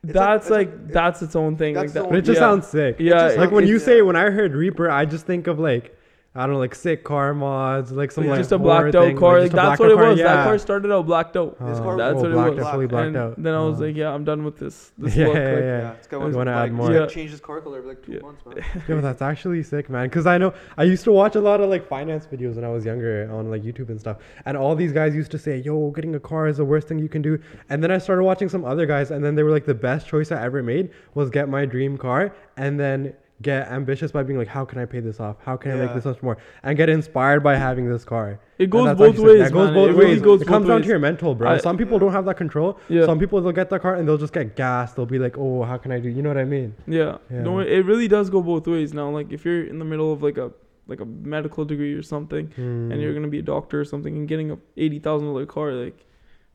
it's That's like- like, it's like- that's its own thing. Like that. its But it just yeah. sounds sick. Yeah, just Like when you yeah. say, when I heard Reaper, I just think of like, I don't know, like sick car mods, like some like like just a blacked out thing, car. Like, just a that's what it car, was. That car started out blacked out. This Uh, car That's was what it blacked was. out, fully blacked and out. then I was Uh. like, yeah, I'm done with this. This Yeah, look. yeah, like, yeah. Yeah, this guy You wants wanna to add more. Yeah. change his car color every like two Yeah. months, man. Yo, that's actually sick, man. Because I know I used to watch a lot of like finance videos when I was younger on like YouTube and stuff, and all these guys used to say, "Yo, getting a car is the worst thing you can do." And then I started watching some other guys, and then they were like, "The best choice I ever made was get my dream car, and then." Get ambitious by being like, how can I pay this off? How can I make this much more? And get inspired by having this car. It goes both ways, It goes both It really ways. goes it comes down ways. to your mental, bro. I- Some people don't have that control. Yeah. Some people they'll get the car and they'll just get gas. They'll be like, oh, how can I do? You know what I mean? Yeah. Yeah. No, it really does go both ways. Now, like if you're in the middle of like a like a medical degree or something, and Hmm. you're gonna be a doctor or something, and getting a eighty thousand dollar car, like.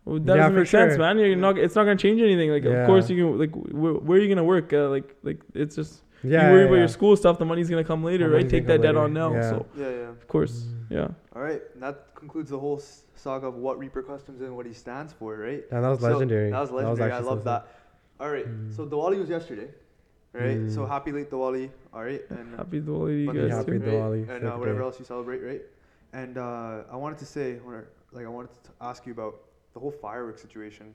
Well, that Yeah, doesn't make sense, sure. man. You're not. It's not gonna change anything. Like, Yeah. of course you can. Like, where, where are you gonna work? Uh, like, like it's just yeah, you worry yeah, about yeah. your school stuff. The money's gonna come later, right? Take that debt come on now. yeah. So Yeah, yeah. of course, yeah. All right, and that concludes the whole saga of what Reaper Customs and what he stands for, right? And that was So, legendary. that was legendary. I love that. All right, Mm. so Diwali was yesterday, right? So Mm. happy late Diwali. All right, and Happy Diwali, to you guys Happy too. right? Diwali, and uh, whatever else you celebrate, right? And uh, I wanted to say, like, I wanted to ask you about the whole fireworks situation.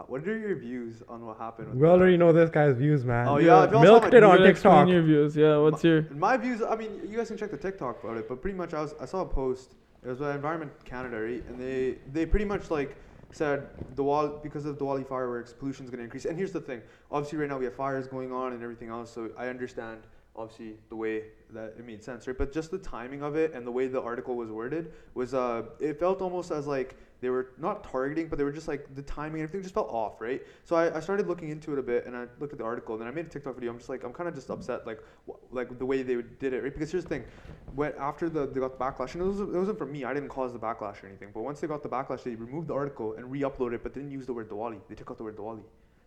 How, what are your views on what happened? With We that? already know this guy's views, man. Oh, yeah, if milked it on TikTok. Your views, yeah. What's your? My views, I mean, you guys can check the TikTok about it, but pretty much I was I saw a post. It was by Environment Canada, right? And they they pretty much like said Diwali because of Diwali fireworks, pollution's gonna increase. And here's the thing: obviously, right now we have fires going on and everything else, so I understand obviously the way that it made sense, right? But just the timing of it and the way the article was worded was uh, it felt almost as like they were not targeting, but they were just like the timing and everything just felt off, right? So I, I started looking into it a bit and I looked at the article and then I made a TikTok video. I'm just like I'm kind of just upset like like the way they did it, right? Because here's the thing, when after the they got the backlash, and it wasn't, it wasn't from me. I didn't cause the backlash or anything. But once they got the backlash, they removed the article and re-uploaded it, but didn't use the word Diwali. They took out the word Diwali.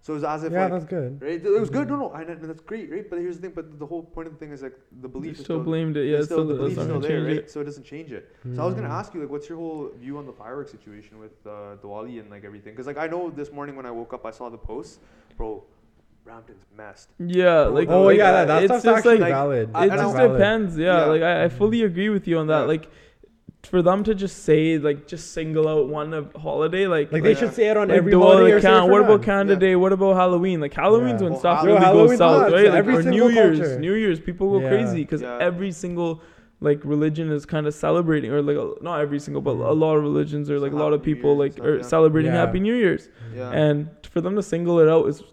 So it was as if Yeah, like that's good. right, it was good. No, no, I know that's great, right? But here's the thing. But the whole point of the thing is like the belief is still still blamed it, yeah. it's It's still, still, the that's belief's not still there, right? it. So it doesn't change it. So I was gonna Mm. ask you, like, what's your whole view on the fireworks situation with uh, Diwali and like everything? Because like I know this morning when I woke up, I saw the post, bro. Brampton's messed. Yeah, like Oh like, yeah, that, that it's stuff's just actually like valid. It just I- depends. Yeah, Yeah. like I, I fully agree with you on that. Yeah. Like for them to just say like just single out one uh, holiday, like Like they Yeah. should say it on like every Diwali, holiday. or like, Can- what about. Canada Yeah. Day? What about Halloween? Like Halloween's Yeah. when Well, stuff Halloween- really Halloween's goes south, right? Like, Every or New single Year's. New Year's, people go Yeah. crazy because Yeah. every single like religion is kind of celebrating, or like a- not every single, but a lot of religions or like a lot of people like are celebrating Yeah. Happy New Year's, Yeah. and for them to single it out is.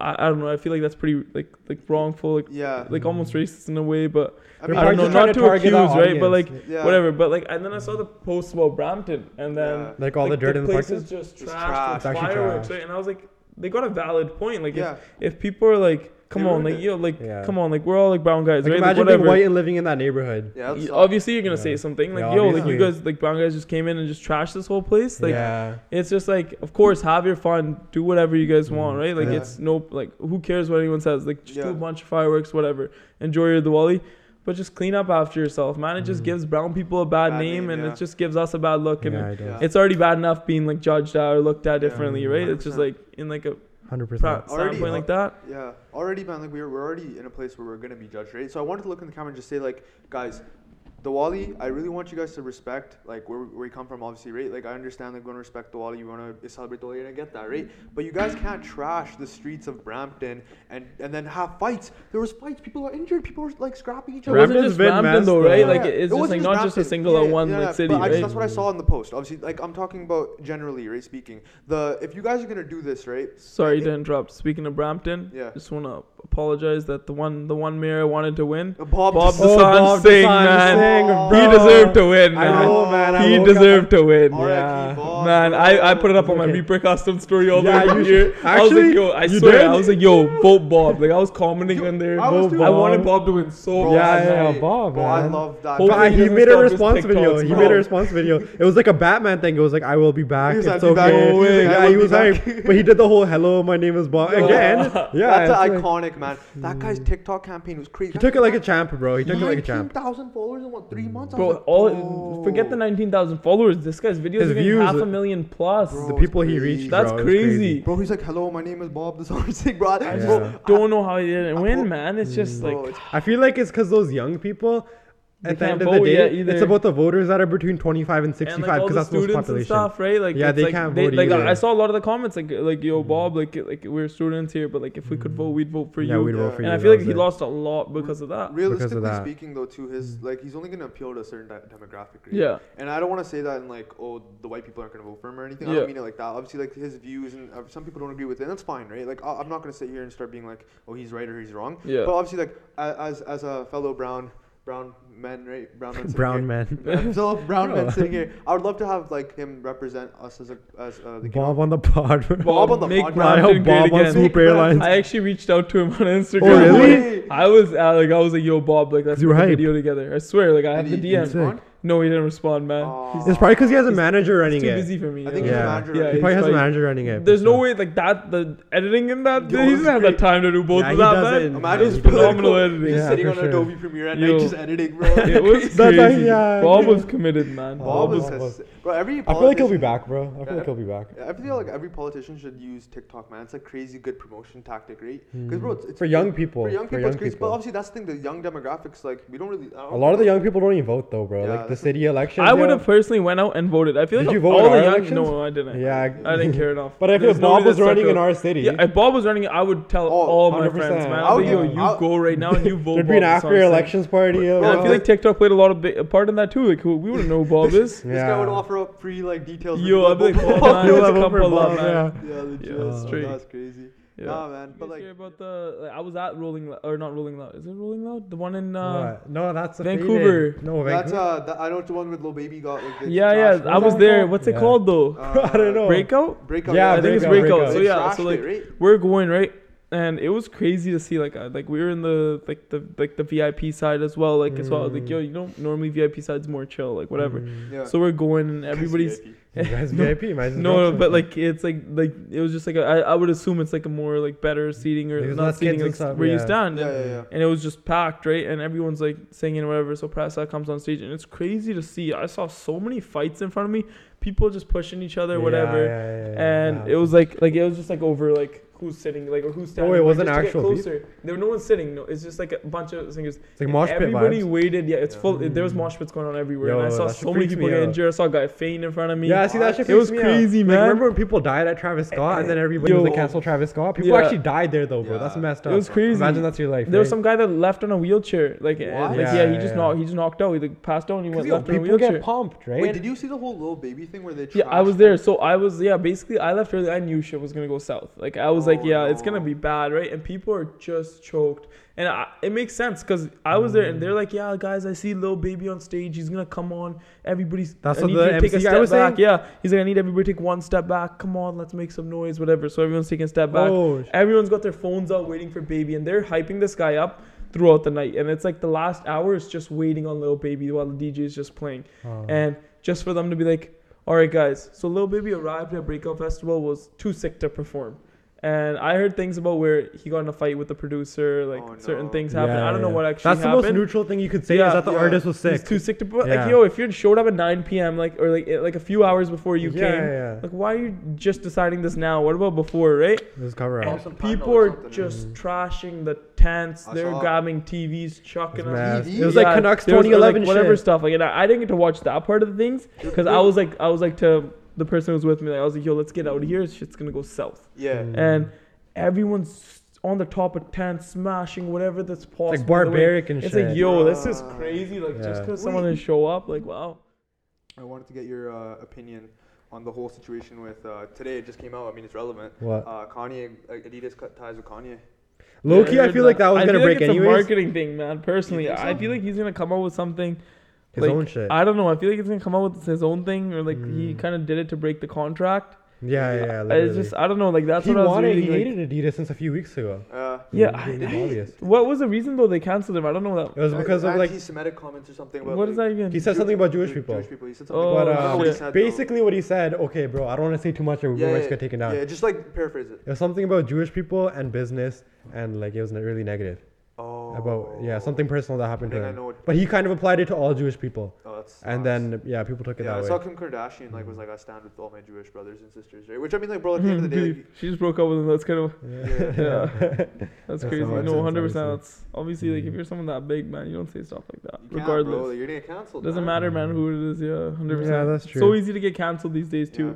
I, I don't know. I feel like that's pretty like like wrongful, like yeah. like almost racist in a way, but I mean, I don't probably know, not trying to accuse, right? But, like, yeah. whatever. But like, and then I saw the post about Brampton, and then Yeah. Like all like, the dirt in the place parking. is just It's trash, trash. with It's fireworks, trash. right? And I was like, they got a valid point. Like, yeah. if, if people are like, come on, like yo, like Yeah. come on, like we're all like brown guys, Like right? imagine like, being whatever. white and living in that neighborhood. Yeah. Y- That's obviously, you're gonna Yeah. say something like, Yeah, yo, like obviously. you guys, like brown guys, just came in and just trashed this whole place. Like, yeah. it's just like, of course, have your fun, do whatever you guys want, Mhm. right? Like, Yeah. it's no, like, who cares what anyone says? Like, just do Yeah. a bunch of fireworks, whatever. Enjoy your Diwali, but just clean up after yourself, man. It just Mhm. gives brown people a bad, Bad name, name, and yeah. it just gives us a bad look, and Yeah, it Yeah. it's already bad enough being like judged at or looked at Yeah. differently, right? It's just like in like a Hundred pra- percent. Already, standpoint uh, like that. Yeah, already, man. Like we're we're already in a place where we're gonna be judged, right? So I wanted to look in the camera and just say, like, guys, Diwali, I really want you guys to respect like where, where we come from, obviously, right? Like I understand like we want to respect Diwali, you want to celebrate Diwali, and I get that, right? But you guys can't trash the streets of Brampton and and then have fights. There was fights, people are injured, people were like scrapping each other. wasn't just been Brampton though, right? Yeah, Like yeah. it- it's It just wasn't like not just a single Yeah, one yeah, like city, but I just, right? that's what I saw in the post. Obviously, like I'm talking about generally, right? Speaking, the if you guys are gonna do this, right? Sorry it- to interrupt. Speaking of Brampton, Yeah. just want to apologize that the one the one mayor wanted to win, Bob, Bob Dosanjh- the Oh, Bob Singh, Dosanjh man. Singh, Oh. he deserved to win, I man. know, man. I he woke up- deserved to win. R.I.P. Yeah. Bob, Man. I, I put it up on my Okay. Reaper custom story all Yeah, the way you here. I was like, actually, yo, I you swear, did? I was like, yo, vote Bob. Like I was commenting on there. I Vote. Bob. I wanted Bob to win so Bro, Yeah, yeah, yeah, Bob, Bro, I love that. But he he made a response video. He made a response video. It was like a Batman thing. It was like, "I will be back. It's like, "I'll be okay." back. No way. I Yeah, will he be was back. but he did the whole "Hello, my name is Bob" again. Yeah, an it's like- iconic man. That guy's TikTok campaign was crazy. he took it like a champ, bro. He took it like a champ. thousand followers in what three mm. months? Bro, like, all oh. forget the nineteen thousand followers. This guy's videos His are getting views- half a million plus. Bro, The people he reached, That's bro, it was crazy. Bro, he's like, hello, my name is Bob Dosanjh Singh, bro. I Bro, just Yeah. don't know how he didn't I- win, bro- man. It's just bro, like it's- I feel like it's because those young people. They At the end of the day, it's about the voters that are between 25 and and 65 like all because the that's most students and population. stuff, right? Like Yeah, they like, can't they, vote like either. I saw a lot of the comments like like yo Bob like like we're students here, but like if we could vote, we'd vote for Yeah, you. we'd vote Yeah. for and you. I feel like he it. lost a lot because of that. Realistically that. speaking, though, to his like, he's only gonna appeal to a certain de- demographic. Right? Yeah. And I don't want to say that in like, oh, the white people aren't gonna vote for him or anything. I don't mean it like that. Obviously, like his views and uh, some people don't agree with it. And that's fine, right? Like, I- I'm not gonna sit here and start being like, oh, he's right or he's wrong. Yeah. But obviously, like, as as a fellow brown brown men, right? Brown men. Brown here- man. I'm still a brown men sitting here. I would love to have like him represent us as a as uh, like, you know, Bob on the pod. Bob on the make podcast. Brampton I hope Bob great on again. Swoop Airlines. I actually reached out to him on Instagram. Oh, really? I was uh, like, I was like, yo, Bob, like let's You make were a video together. I swear, like I have Did the he- DM. Did he respond? No, he didn't respond, man. Aw. It's probably because he has a He's- manager running He's too it. busy for me. I think yeah. he's a Yeah, manager Yeah, he it. probably has a like- manager running it. There's no way like that. The editing in that, Yo, he doesn't have the great. time to do both Yeah, of he that, doesn't. man. Imagine It was just political- phenomenal editing. Just Yeah, sitting for on sure. Adobe Premiere at Yo. night, just editing, bro. It was That's like, crazy. yeah. Bob was committed, man. Bob Bob is was- has- bro. Every I feel like he'll be politician- back, bro. I feel Yeah. like he'll be back. Yeah, I feel like every politician should use TikTok, man. It's a crazy good promotion tactic, right? Because hmm. bro, it's, it's For young people. For young people, it's crazy. But obviously, that's the thing. The young demographics, like we don't really. I don't A lot of the young people don't even vote though, bro. Yeah, like the that's- city elections. I would have personally went out and voted. I feel Did like you vote all in the our young. elections? No, I didn't. Yeah. I didn't care enough. But if, There's if Bob was that stuck running in our city, Yeah, if Bob was running, I would tell Oh, all my 100%. friends, man. I'll I'd be, yo, you I'll- go right now and you vote. there'd be an Bob after elections party. And uh, I feel like TikTok played a lot of bi- a part in that too. Like, we wouldn't know Bob is. This guy would Yeah. offer up free like details. Yo, I'd be like, Bob. oh, man, You'll it's a couple of Bob, man. yeah. Yeah, legit. Yeah, straight. That's crazy. Yeah. Nah, man. But But like, like, about the like, I was at Rolling Lou- or not Rolling Loud. Is it Rolling Loud? The one in uh, What? No, that's Vancouver. faded. No, that's uh, that, I know it's the one with Lil Baby got like. the yeah, trash- yeah. I was there. called? What's it called though? Uh, I don't know. Breakout. Breakout. Yeah, I think it's Breakout, Breakout. Breakout. So yeah, so like it, right? we're going right, and it was crazy to see like uh, like we were in the like the like the VIP side as well. Like as well, like Mm. yo, you know, normally VIP side's more chill, like whatever. Mm. Yeah. So we're going and everybody's guys No. VIP, might no, no, but like it's like like it was just like a, I, I would assume it's like a more like better seating or not seating like stuff, where you stand. Yeah, yeah, yeah. and it was just packed, right? And everyone's like singing or whatever. So Prasa comes on stage, and it's crazy to see. I saw so many fights in front of me, people just pushing each other, Yeah, whatever. yeah, yeah, yeah, and yeah. it was like like it was just like over like who's sitting like or who's standing. Oh, it wasn't just to get actual beef? closer. There were no one's sitting. No, it's just like a bunch of singers. It's like mosh pit Everybody vibes. waited. Yeah, it's Yeah. full. There was Mm. mosh pits going on everywhere, Yo, and I saw so many people get injured. I saw a guy faint in front of me. Yeah, I see that shit It was freaks me out. crazy, Like, man. remember when people died at Travis Scott and then everybody was like Yo. cancel Travis Scott? People Yeah. actually died there though, bro. That's messed up. It was crazy. Imagine that's your life. There was some guy that left on a wheelchair. Like, uh, like Yeah, yeah, he just knocked. He just knocked out. He like passed out. and He went yo, left on a People wheelchair. get pumped, right? Wait, did you see the whole Lil Baby thing where they? Yeah, I was there. So I was yeah. Basically, I left early. I knew shit was gonna go south. Like I was like, yeah, it's gonna be bad, right? And people are just choked, and I, it makes sense because I was there, and they're like, yeah, guys, I see Lil Baby on stage. He's gonna come on. Everybody's. That's I what need the you to take a MC guy step was back. saying? Yeah, he's like, I need everybody to take one step back. Come on, let's make some noise, whatever. So everyone's taking a step back. Oh, Everyone's got their phones out waiting for baby, and they're hyping this guy up throughout the night. And it's like the last hour is just waiting on Lil Baby while the DJ is just playing oh. and just for them to be like, all right, guys. So Lil Baby arrived at Breakout Festival was too sick to perform, And I heard things about where he got in a fight with the producer, like Oh, certain no. things happened. I don't know yeah. what actually That's the most neutral thing you could say Yeah, is that the yeah. artist was sick. He's sick. too sick to. But like, Yeah. yo, if you showed up at 9 p.m. like or like like a few hours before you yeah, came, yeah, yeah. like why are you just deciding this now? What about before, right? It was cover up. People are something. just Mhm. trashing the tents. I They're grabbing TVs, chucking It them. was, It was like Yeah, Canucks there was, 2011 like, whatever shit. stuff. Like, and I, I didn't get to watch that part of the things because I was like, I was like to the person who was with me, like, I was like, yo, let's get out of here. Shit's gonna go south. Yeah. Mm. And everyone's on the top of tents, smashing whatever that's possible. It's like barbaric and It's shit. It's like, yo, this is crazy. Like, just because someone Wait. didn't show up, like, wow. I wanted to get your uh, opinion on the whole situation with uh, today. It just came out. I mean, it's relevant. What? Uh, Kanye, uh, Adidas cut ties with Kanye. Low Yeah, key, I heard feel like that was I gonna feel break like it's anyways. a marketing thing, man. Personally, think I feel like he's gonna come up with something. His like, own shit. I don't know. I feel like he's gonna come out with his own thing, or like he Mm. kind of did it to break the contract. yeah, yeah, yeah. it's just I don't know. Like that's he what I was wanted. reading. He like- hated Adidas since a few weeks ago. Uh, Yeah, It I- What was the reason though they canceled him? I don't know that. It was because of like anti-Semitic comments or something. About, What is like, that even? he said something about Jewish people. Jewish people. He said something. Oh, about, But I don't know um, what he shit. said, though. basically, what he said. Okay, bro. I don't want to say too much, or yeah, we might yeah, get taken down. Yeah, just like paraphrase it. It was something about Jewish people and business, and like it was really negative. About yeah something personal that I happened think to I him. know what. But he kind of applied it to all Jewish people, Oh, that's. and nuts. then yeah, people took it Yeah, I that saw way. Kim Kardashian like was like I stand with all my Jewish brothers and sisters, right? Which I mean, like, bro, at the end of the day, like, she just broke up with him. That's kind of Yeah. that's That's crazy. how it No, is, hundred percent. obviously. That's obviously like if Mhm. you're someone that big, man, you don't say stuff like that. you can't, Regardless, bro. You're gonna get canceled. doesn't man. matter, man, who it is. Yeah, hundred percent. Yeah, that's true. So true. easy to get canceled these days too. Yeah.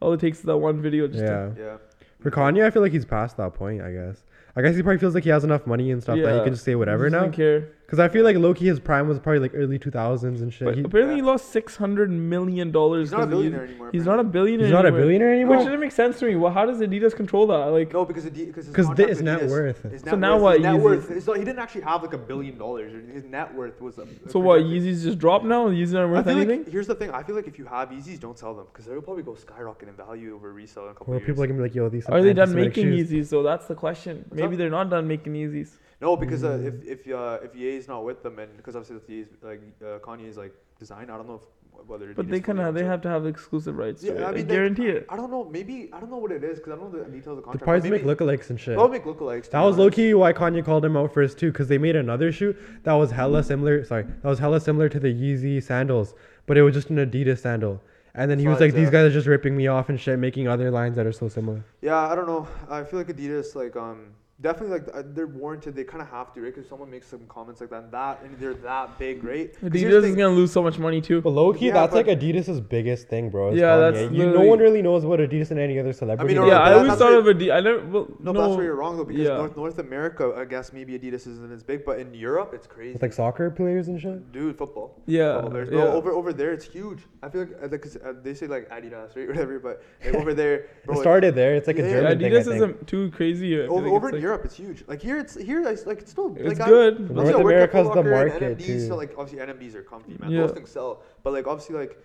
All it takes is that one video. Just Yeah. Yeah. For Kanye, I feel like he's past that point. I guess. I guess he probably feels like he has enough money and stuff that he can just say whatever just now. Care. Because I feel like Loki, his prime was probably like early 2000s and shit. But He- apparently, he lost six hundred million dollars. He's not a billionaire anymore. He's not a billionaire. he's not a billionaire anymore. billionaire Which doesn't make sense to me. Well, how does Adidas control that? Like, No, because Adi- because his Because contract his net worth. His So net now worth, what, net worth. His, he didn't actually have like a billion dollars. His net worth was. A, so what? Yeezys just dropped now. Yeezys aren't I worth feel anything. like here's the thing. I feel like if you have Yeezys, don't sell them because they'll probably go skyrocket in value over resale in a couple Well, of years. people are gonna be like, yo, these. Are they done making. Yeezys? So that's the question. Maybe they're not done making Yeezys. No, because uh, if if uh, if Ye's not with them, and because obviously that's Ye's like uh, Kanye's like design, I don't know if whether. But Adidas they kind fully of they have to have exclusive rights. Yeah, to it. I I mean, they- guarantee it. I don't know. Maybe I don't know what it is because I don't know the details of the They contract. probably but make lookalikes and shit. They'll make lookalikes. That was low key why Kanye called him out first too, because they made another shoe that was hella similar. Sorry, that was hella similar to the Yeezy sandals, but it was just an Adidas sandal. And then he was Besides like, "These guys are just ripping me off and shit, making other lines that are so similar." Yeah, I don't know. I feel like Adidas, like, um, definitely like uh, they're warranted. They kind of have to, right? Because someone makes some comments like that, and that and they're that big, right? here's the Adidas is gonna lose so much money too. But low key, Yeah, that's but- like Adidas's biggest thing, bro. Yeah, Kanye. that's you, no one really knows about Adidas and any other celebrity. no, yeah, but I always thought of Adidas. I never. Well, No, no, but that's where you're wrong though, because yeah. North, North America, I guess maybe Adidas isn't as big, but in Europe, it's crazy. with like soccer players and shit. Dude, football. Yeah, Football yeah. No, over over there, it's huge. I feel like, uh, like 'cause, uh, they say like Adidas, right, whatever, but like, over there, bro, it started there. It's like a Yeah, Yeah, German thing. Adidas isn't too crazy. Over, like over in like- Europe, it's huge. Like here, it's here, it's like it's still It's like, I- good. Obviously, North I America's the Locker and market, NMDs, too. So like obviously NMDs are comfy, man. Yeah. Those things sell, but like obviously like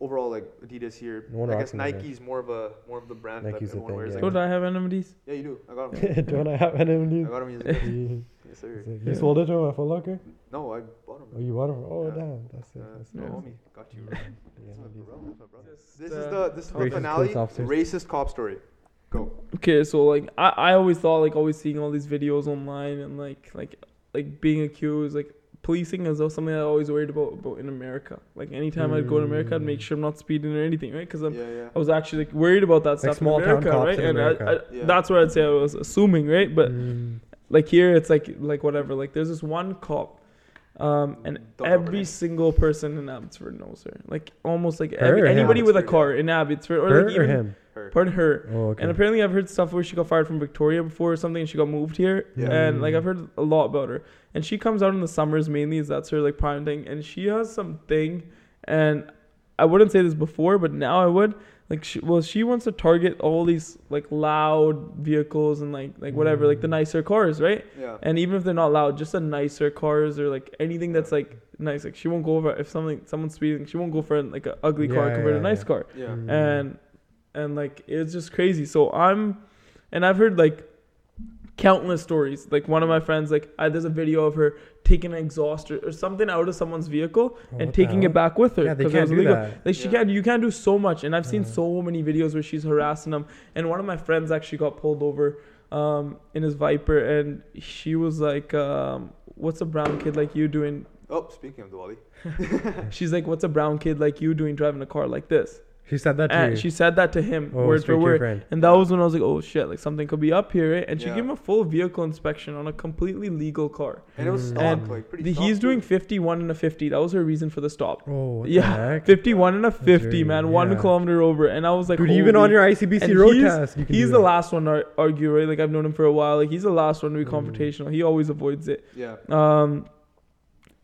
overall like Adidas here. No one I rocks guess them over Nike's more of a more of the brand Nike's that the everyone thing, wears. yeah. Like, So do I have NMDs? yeah, you do. I got them. Don't I have I NMDs? got them. Yes, yes, sir. You Yeah. sold it to him at Foot Locker? No, I bought them. Oh, you bought them? Oh, Yeah. damn. That's it. Uh, That's no, homie, got you. Yeah, That's my bro, that's my brother. This is uh, the this is the Racist finale. police officers. Racist cop story. Go. Okay, so like I, I always thought like always seeing all these videos online and like like like being accused like policing is something I always worried about about in America. Like anytime I'd go to America, I'd make Mm. sure I'm not speeding or anything, right? Because I'm Yeah, yeah. I was actually like worried about that stuff small in town America, cops right? in and I, America. I, Yeah. that's what I'd say I was assuming, right? But Mm. like here, it's like like whatever. Like there's this one cop, um, and Don't every single person in Abbotsford knows her. Like almost like every, or him? anybody with a Abbotsford, car in Abbotsford or Her like or even him? Her. pardon her. Oh, okay. And apparently, I've heard stuff where she got fired from Victoria before or something, and she got moved here. Yeah. And like Mm. I've heard a lot about her. And she comes out in the summers mainly, as that's her like prime thing. And she has something, and I wouldn't say this before, but now I would. Like, she, well, she wants to target all these like loud vehicles and like like whatever, like the Mm. nicer cars, right? Yeah. And even if they're not loud, just the nicer cars or like anything that's like nice. Like she won't go over if something someone's speeding, she won't go for like an ugly car Yeah, compared to a nice yeah. car Yeah. Mm. and and like it's just crazy so i'm and i've heard like countless stories. Like one of my friends, like I, there's a video of her taking an exhaust or, or something out of someone's vehicle Oh, and taking it back with her Yeah, it was do illegal. that. Like she Yeah. can't, you can't do so much. And I've seen Yeah. so many videos where she's harassing them. And one of my friends actually got pulled over um, in his Viper, and she was like, um, "What's a brown kid like you doing?" Oh, speaking of Diwali. She's like, "What's a brown kid like you doing driving a car like this?" She said that to And you. she said that to him, oh, word for word. friend. And that was when I was like, "Oh shit! Like something could be up here." Right? And she Yeah. gave him a full vehicle inspection on a completely legal car. And it was Mm. stock, And like pretty The, stock he's too. doing 51 and a 50. That was her reason for the stop. Oh, what Yeah, the heck? 51 and a 50, really- man, one kilometer over. And I was like, Dude, even on your ICBC And road he's- test, you can He's do the that. last one to ar- argue, right? Like I've known him for a while. Like he's the last one to be Mm. confrontational. He always avoids it. Yeah. Um,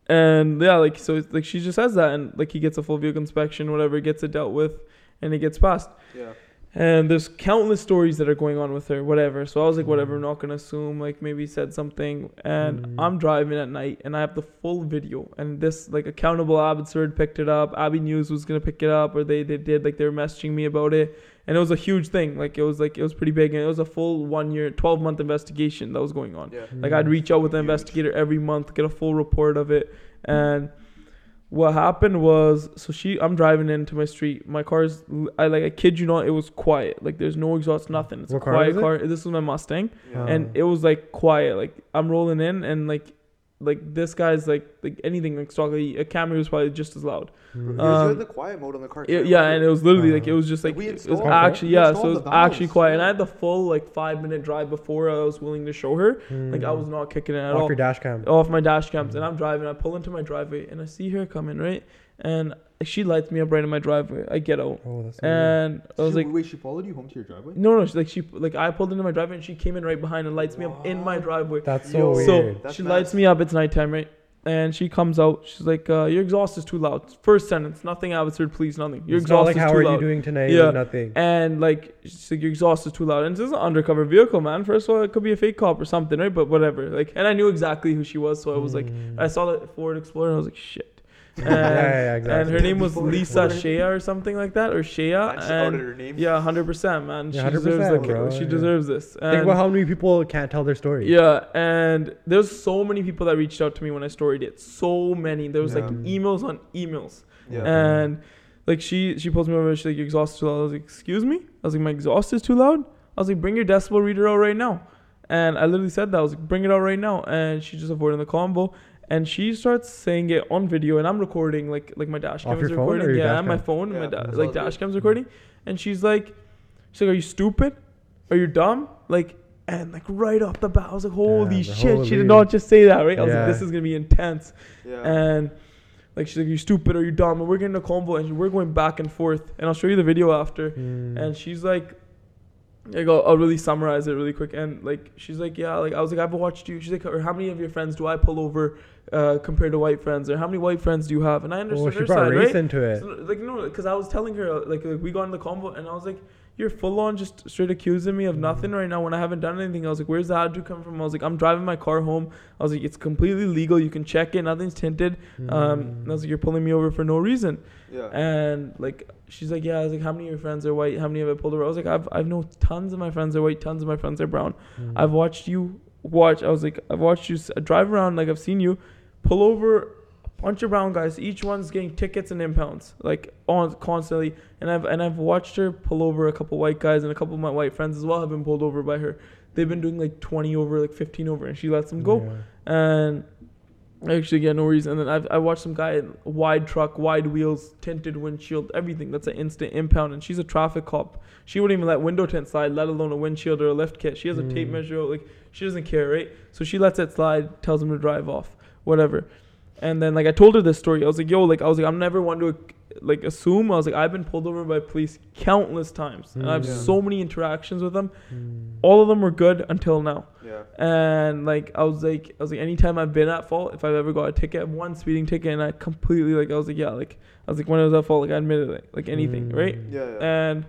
and yeah, like so, like she just says that, and like he gets a full vehicle inspection, whatever, gets it dealt with, and it gets passed. Yeah. And there's countless stories that are going on with her, whatever. So I was like, whatever, Mm. I'm not gonna assume. Like maybe he said something. And Mm. I'm driving at night, and I have the full video. And this like accountable Abbotsford picked it up. Abby News was gonna pick it up, or they they did. Like they were messaging me about it, and it was a huge thing. Like it was like it was pretty big, and it was a full one year, 12 month investigation that was going on. Yeah. Like I'd reach out with an investigator every month, get a full report of it, and what happened was, so she, I'm driving into my street. My car's, I like, I kid you not, it was quiet. Like there's no exhaust, nothing. It's What a car quiet is it? car. This was my Mustang, Yeah. and it was like quiet. Like I'm rolling in, and like, like this guy's like, like anything like stock. A camera was probably just as loud. Mm. It was Um, in the quiet mode on the car. Yeah, yeah, and it was literally like Uh-huh. it was just Like, like we it was actually yeah, so it was actually quiet. And I had the full like five minute drive before I was willing to show her. Like I Mm. was not kicking it at off all your dash cam. off my dash cams and Mhm. I'm driving. I pull into my driveway and I see her coming right, and she lights me up right in my driveway. I get out Oh, that's so weird. and I was She- like, wait, she followed you home to your driveway? no, no, she, like she like I pulled into my driveway and she came in right behind and lights me up in my driveway. That's Yo, so weird. So That's she mad. lights me up. It's nighttime, right? And she comes out. She's like, uh, "Your exhaust is too loud." First sentence, nothing Abbotsford, please, nothing. Your it's not exhaust like is how are you doing tonight? Yeah. Nothing. And like, she's like, your exhaust is too loud. And this is an undercover vehicle, man. First of all, it could be a fake cop or something, right? But whatever. Like, and I knew exactly who she was, so I was like, Mm. I saw the Ford Explorer, and I was like, shit. And, yeah, yeah, exactly. and her name was Lisa Shea or something like that, or Shea. I just outed And her name. yeah, hundred percent, man. Yeah, she deserves 100%, like, bro, she yeah. deserves this. Think about how many people can't tell their story. yeah, and there's so many people that reached out to me when I storied it. So many. There was like emails on emails. Yeah. And like she she pulls me over. She's like, "Your exhaust is too loud." I was like, "Excuse me." I was like, "My exhaust is too loud." I was like, "Bring your decibel reader out right now." And I literally said that. I was like, "Bring it out right now." And she just avoided the combo. And she starts saying it on video, and I'm recording like like my dash Off cam is your phone or recording. your Yeah, dash on my phone, Yeah, my da- like all dash cam's recording. And she's like, she's like, "Are you stupid? Are you dumb?" Like. And like right off the bat, I was like, "Holy Yeah, shit!" She did not just say that, right? I was Yeah. like, "This is gonna be intense." Yeah. And like she's like, "You stupid or you dumb?" And we're getting a convo, and we're going back and forth. And I'll show you the video after. Mm. And she's like, like I'll, I'll really summarize it really quick. And like she's like, "Yeah," like I was like, "I've watched you." She's like, "Or how many of your friends do I pull over uh, compared to white friends? Or how many white friends do you have?" And I oh, understood she her brought side, race right? into it. So, like no, because I was telling her like, like we got in the convo, and I was like, "You're full on just straight accusing me of nothing right now when I haven't done anything." I was like, "Where's the attitude come from?" I was like, "I'm driving my car home." I was like, "It's completely legal. You can check it. Nothing's tinted." Um, and I was like, "You're pulling me over for no reason." yeah. And like she's like, "Yeah." I was like, "How many of your friends are white? How many have I pulled over?" I was like, "I've I've know tons of my friends are white. Tons of my friends are brown. Mm. I've watched you watch. I was like, I've watched you drive around. Like I've seen you pull over bunch of brown guys. Each one's getting tickets and impounds, like on constantly. And I've and I've watched her pull over a couple white guys, and a couple of my white friends as well have been pulled over by her. They've been doing like 20 over, like 15 over, and she lets them go. Yeah. And I actually get no reason. And then I've I watched some guy in wide truck, wide wheels, tinted windshield, everything. That's an instant impound. And she's a traffic cop. She wouldn't even let window tint slide, let alone a windshield or a lift kit. She has a tape Mm. measure. Like she doesn't care, right? So she lets it slide, tells him to drive off, whatever. And then like I told her this story. I was like, yo, like I was like, I'm never one to like assume. I was like, I've been pulled over by police countless times, and I have Mm. Yeah. so many interactions with them. Mm. All of them were good until now. yeah. And like I was like I was like anytime I've been at fault, if I've ever got a ticket, one speeding ticket, and I completely like I was like yeah like I was like when I was at fault, like I admitted it, like anything, right? Mm. Yeah. Yeah. And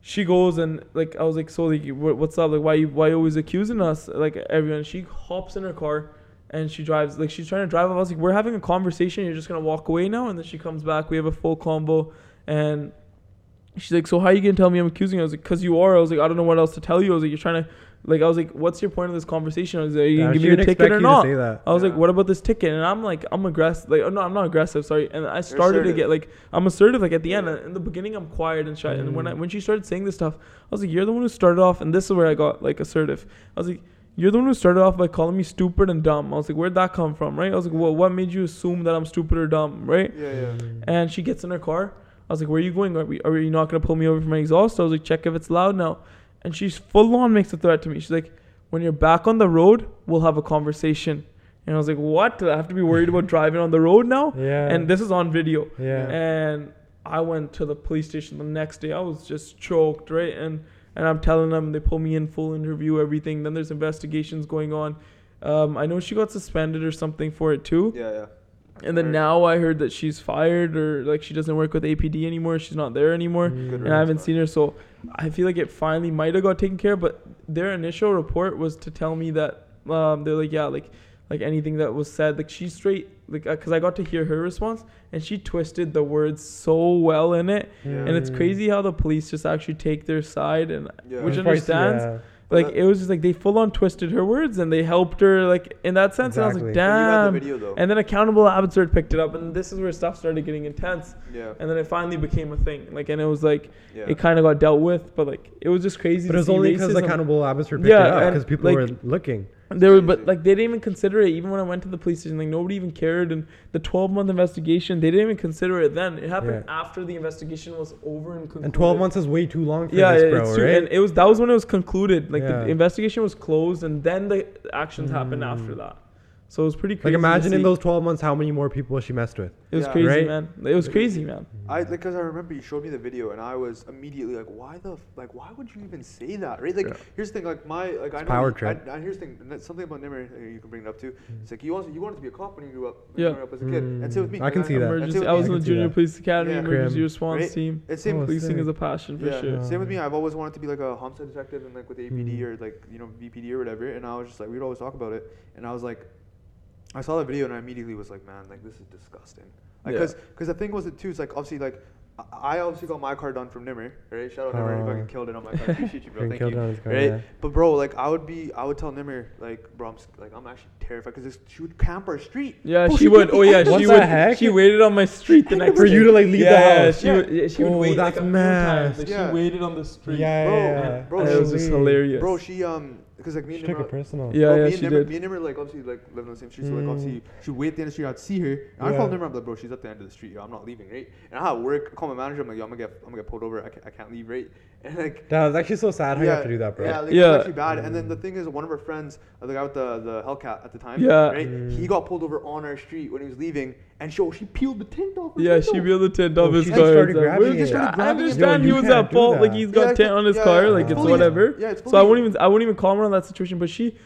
she goes and like I was like so like what's up like why you why you always accusing us like everyone she hops in her car and she drives like she's trying to drive off. I was like we're having a conversation you're just gonna walk away now and then she comes back we have a full combo and she's like so how are you gonna tell me I'm accusing you? I was like cause you are I was like I don't know what else to tell you I was like you're trying to like I was like, what's your point of this conversation? I was like, are you Yeah, gonna give me a ticket or not? I was like, what about this ticket? And I'm like, I'm aggressive. Like, oh, no, I'm not aggressive. Sorry. And I started to get like, I'm assertive. Like at the end, in the beginning, I'm quiet and shy. And when I Mm. when she started saying this stuff, I was like, you're the one who started off. And this is where I got like assertive. I was like, you're the one who started off by calling me stupid and dumb. I was like, where'd that come from, right? I was like, well, what made you assume that I'm stupid or dumb, right? Yeah, yeah. And she gets in her car. I was like, "Where are you going? Are, we, are you not gonna pull me over for my exhaust?" I was like, "Check if it's loud now." And she's full on makes a threat to me. She's like, "When you're back on the road, we'll have a conversation." And I was like, "What? Do I have to be worried about driving on the road now?" Yeah. And this is on video. yeah. And I went to the police station the next day. I was just choked, right? And and I'm telling them they pull me in, full interview, everything. Then there's investigations going on. Um, I know she got suspended or something for it too. Yeah, yeah. And then Right. now I heard that she's fired or like she doesn't work with APD anymore. She's not there anymore. Mm. Good And I haven't riddance, seen her. So I feel like it finally might have got taken care of. But their initial report was to tell me that um, they're like, yeah, like like anything that was said, like she's straight, like because I got to hear her response and she twisted the words so well in it. Yeah. And it's Mm. crazy how the police just actually take their side and Yeah. which understands. yeah. Like But it was just like they full on twisted her words and they helped her like in that sense. And I was like, Exactly. But you had damn. the video. And then accountable Abbotsford picked it up, and this is where stuff started getting intense. yeah. And then it finally became a thing. Like, and it was like Yeah. it kind of got dealt with, but like it was just crazy. But to it was see only because accountable Abbotsford picked Yeah, it up because people like, were looking. There were, but like they didn't even consider it. Even when I went to the police station, like nobody even cared. And the 12 month investigation, they didn't even consider it then. It happened after the investigation was over and concluded. And 12 months is way too long for Yeah, this, bro, it's true. right? And it was that was when it was concluded. Like Yeah. the investigation was closed, and then the actions happened Mm. after that. So it was pretty like crazy. to imagine in those 12 months how many more people she messed with. It was Yeah. crazy, Right? man. It was crazy, man. I because I remember you showed me the video and I was immediately like, why the like why would you even say that, right? Like Yeah. here's the thing, like my like I know power you- trip. I, I, here's the thing, that's something about Nimar uh, you can bring it up too. It's like you wanted you wanted to be a cop when you grew up, Yeah. grew up as a kid, and same with me. Mm, I can like, see that. Emergency. with I was in the junior that. police academy, Yeah. emergency Crim. response Right? team. It's same Oh, with Policing sick. is a passion for yeah, sure. same with me. I've always wanted to be like a homicide detective and like with the APD Mm. or like you know VPD or whatever. And I was just like, we'd always talk about it. And I was like, I saw the video and I immediately was like, man, like this is disgusting. Yeah. Because because the thing was it too. It's like obviously like. I I obviously got my car done from Nimar, right? Shout out Nimar, you Oh. fucking killed it on my car. Appreciate you, bro. Thank you. it on his car, right? yeah. But bro, like I would be, I would tell Nimar, like, bro, I'm like, I'm actually terrified because she would camp our street. Yeah, Bro, she beat would. Oh yeah, she What the the would. heck? She waited on my street the next For you to, like, leave the yeah, house. She Yeah. would. Yeah, she would Oh, wait that's like a few mad. times. Like Yeah. she waited on the street. Yeah, Bro, yeah, yeah. bro, And she it was just hilarious. Bro, she um, because like me She and took Nimar, it personal. Yeah, bro, yeah, me she and Nimar, did. me and Nimar like obviously like live on the same street, so like Mm. obviously she would wait at the end of the street. I'd see her, and I Yeah. call Nimar. I'm like, bro, she's at the end of the street. Yo, I'm not leaving, right? And I had work. I call my manager. I'm like, yo, I'm gonna get, I'm gonna get pulled over. I can't, I can't leave, right? And like. That was actually so sad how you have to do that, bro. Yeah, like, Yeah. it was actually bad. And then the thing is, one of her friends, uh, the guy with the, the Hellcat at the time, Yeah. right? Mm. He got pulled over on our street when he was leaving, and she, she peeled the tint off. his Yeah, she peeled the tint Oh, off his car. just started grabbing But it. just Started I grabbing it. understand Yo, he was at fault. Like he's got it's- tint on his yeah, car. yeah, Like it's it's whatever. Yeah, it's So I wouldn't even I wouldn't even comment on that situation. But she,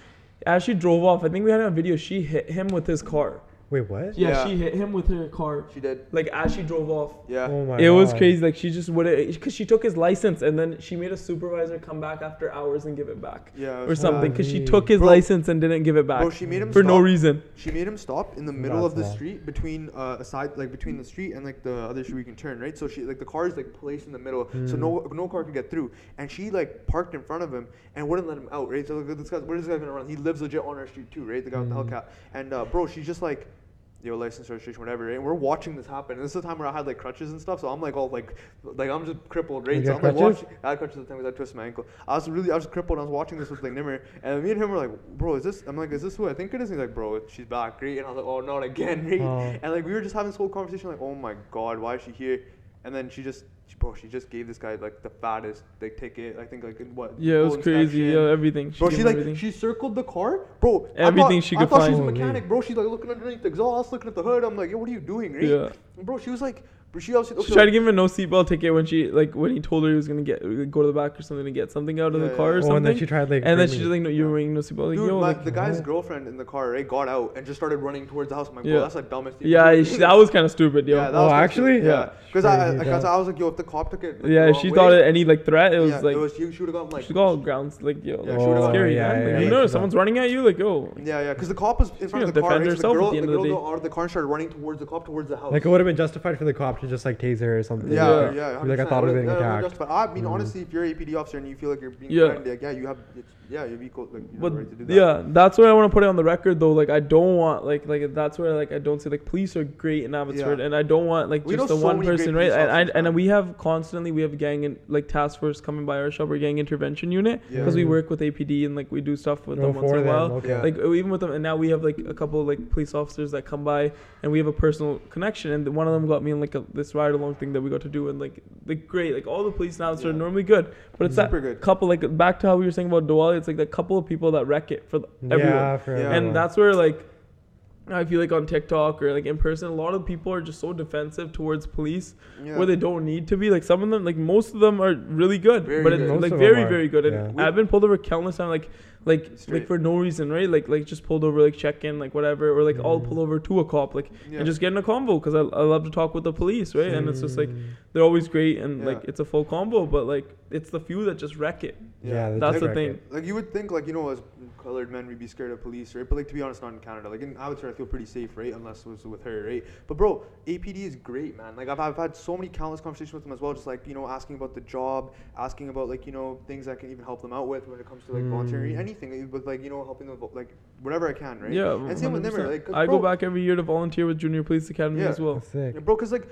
as she drove off, I think we had a video. She hit him with his car. Wait, what? Yeah, Yeah. she hit him with her car. She did. Like as she drove off. Yeah. Oh my god. It was God. crazy. Like she just would because she took his license and then she made a supervisor come back after hours and give it back Yeah. or something because she Golly. took his Bro. license and didn't give it back Bro, she made him for no stop. reason. She made him stop in the middle of the That's street between uh, a side, like between the street and like the other street we can turn, right? So she like the car is like placed in the middle, so Mm. no no car could get through, and she like parked in front of him and wouldn't let him out, right? So like, this guy, where's this guy gonna run? He lives legit on our street too, right? The guy with the Mm. Hellcat, and uh, bro, she's just like. Yo, license registration, whatever. Right? And we're watching this happen. And this is the time where I had like crutches and stuff, so I'm like all like, like I'm just crippled, right? You so I'm like watching. I had crutches at the time because I twisted my ankle. I was really, I was crippled. And I was watching this with like Nimar, and me and him were like, bro, is this? I'm like, is this who I think it is? And he's like, bro, she's back, right? And I was like, oh, not again, right? Oh. And like we were just having this whole conversation, like, oh my god, why is she here? And then she just, she, bro, she just gave this guy like the fattest like ticket. I think like in what? Yeah, it was crazy. Yeah, everything. Bro, she like everything. she circled the car, bro. I Everything thought- she I could thought she was a mechanic, bro. She's like looking underneath the exhaust, looking at the hood. I'm like, yo, what are you doing, right? Yeah. Bro, she was like, but she obviously. She tried to give him a no seatbelt ticket when she like when he told her he was gonna get go to the back or something to get something out of Yeah, the car or yeah. Oh, something. and then she tried like. and then she's like, "No, you're wearing no seatbelt." Like, Dude, yo, my, like, the guy's what? girlfriend in the car, right, got out and just started running towards the house. I'm like, bro, Yeah. that's like dumbest thing. yeah, she, that was kind of stupid, yo. Yeah, that Oh, was actually? stupid. Yeah. Yeah, because I, because yeah. I was like, yo, if the cop took it, like, yeah, the she wrong thought it any like threat. It was yeah, like it was, she, she would have gotten like, she got grounds like yo, Yeah, like, she would've got- scary, yeah, man. yeah, Like, yeah, you know, she someone's running at you, like yo. yeah, yeah, because the cop was in front of the car. defend Right? So herself the girl, the the end of girl the got out of the car and started running towards the cop, towards the house. Like it would have been justified for the cop to just like taser or something. Yeah, Yeah. yeah. Like, I thought I was It getting would've- yeah, attacked. justified- I mean, Mhm. honestly, if you're an APD officer and you feel like you're being Yeah. threatened, like, yeah, you have. It's, yeah, you'd be cool. Like, you have But the right to do that. yeah, that's where I want to put it on the record though. Like I don't want like like that's where like I don't say like police are great in Abbotsford, Yeah. and I don't want like We just the so one person, right? And I, and we have constantly we have gang and like task force coming by our shop or gang intervention unit Yeah. because we Mhm. work with APD and like we do stuff with Oh, them once in a while. okay. Yeah. Like even with them, and now we have like a couple like police officers that come by, and we have a personal connection. And one of them got me in like a, this ride along thing that we got to do, and like like great, like all the police now are normally good, but it's that Super good. couple like back to how we were saying about Diwali. It's like that couple of people that wreck it for the, everyone Yeah, for Yeah. everyone. and that's where like I feel like on TikTok or like in person, a lot of people are just so defensive towards police Yeah. where they don't need to be. Like some of them, like most of them are really good, Very but good. it's Most like very very good. And yeah. I've been pulled over countless times, like like Straight. like for no reason, right? Like like just pulled over, like check in, like whatever, or like I'll Mm. pull over to a cop, like yeah. and just get in a convo because I, I love to talk with the police, right? And it's just like Mm. they're always great and like it's a full combo, but like it's the few that just wreck it. yeah, That's the correct. thing. Like you would think, like you know, as colored men, we'd be scared of police, right? But like to be honest, not in Canada. Like in Abbotsford, I feel pretty safe, right? Unless it was with her, right? But bro, APD is great, man. Like I've, I've had so many countless conversations with them as well, just like you know, asking about the job, asking about like you know things I can even help them out with when it comes to like volunteering, Mm. Anything, with like you know helping them like whatever I can, right? Yeah, And same with them, 100%. like 'cause, I bro, go back every year to volunteer with Junior Police Academy Yeah. as well. Sick. Yeah, bro, cause like.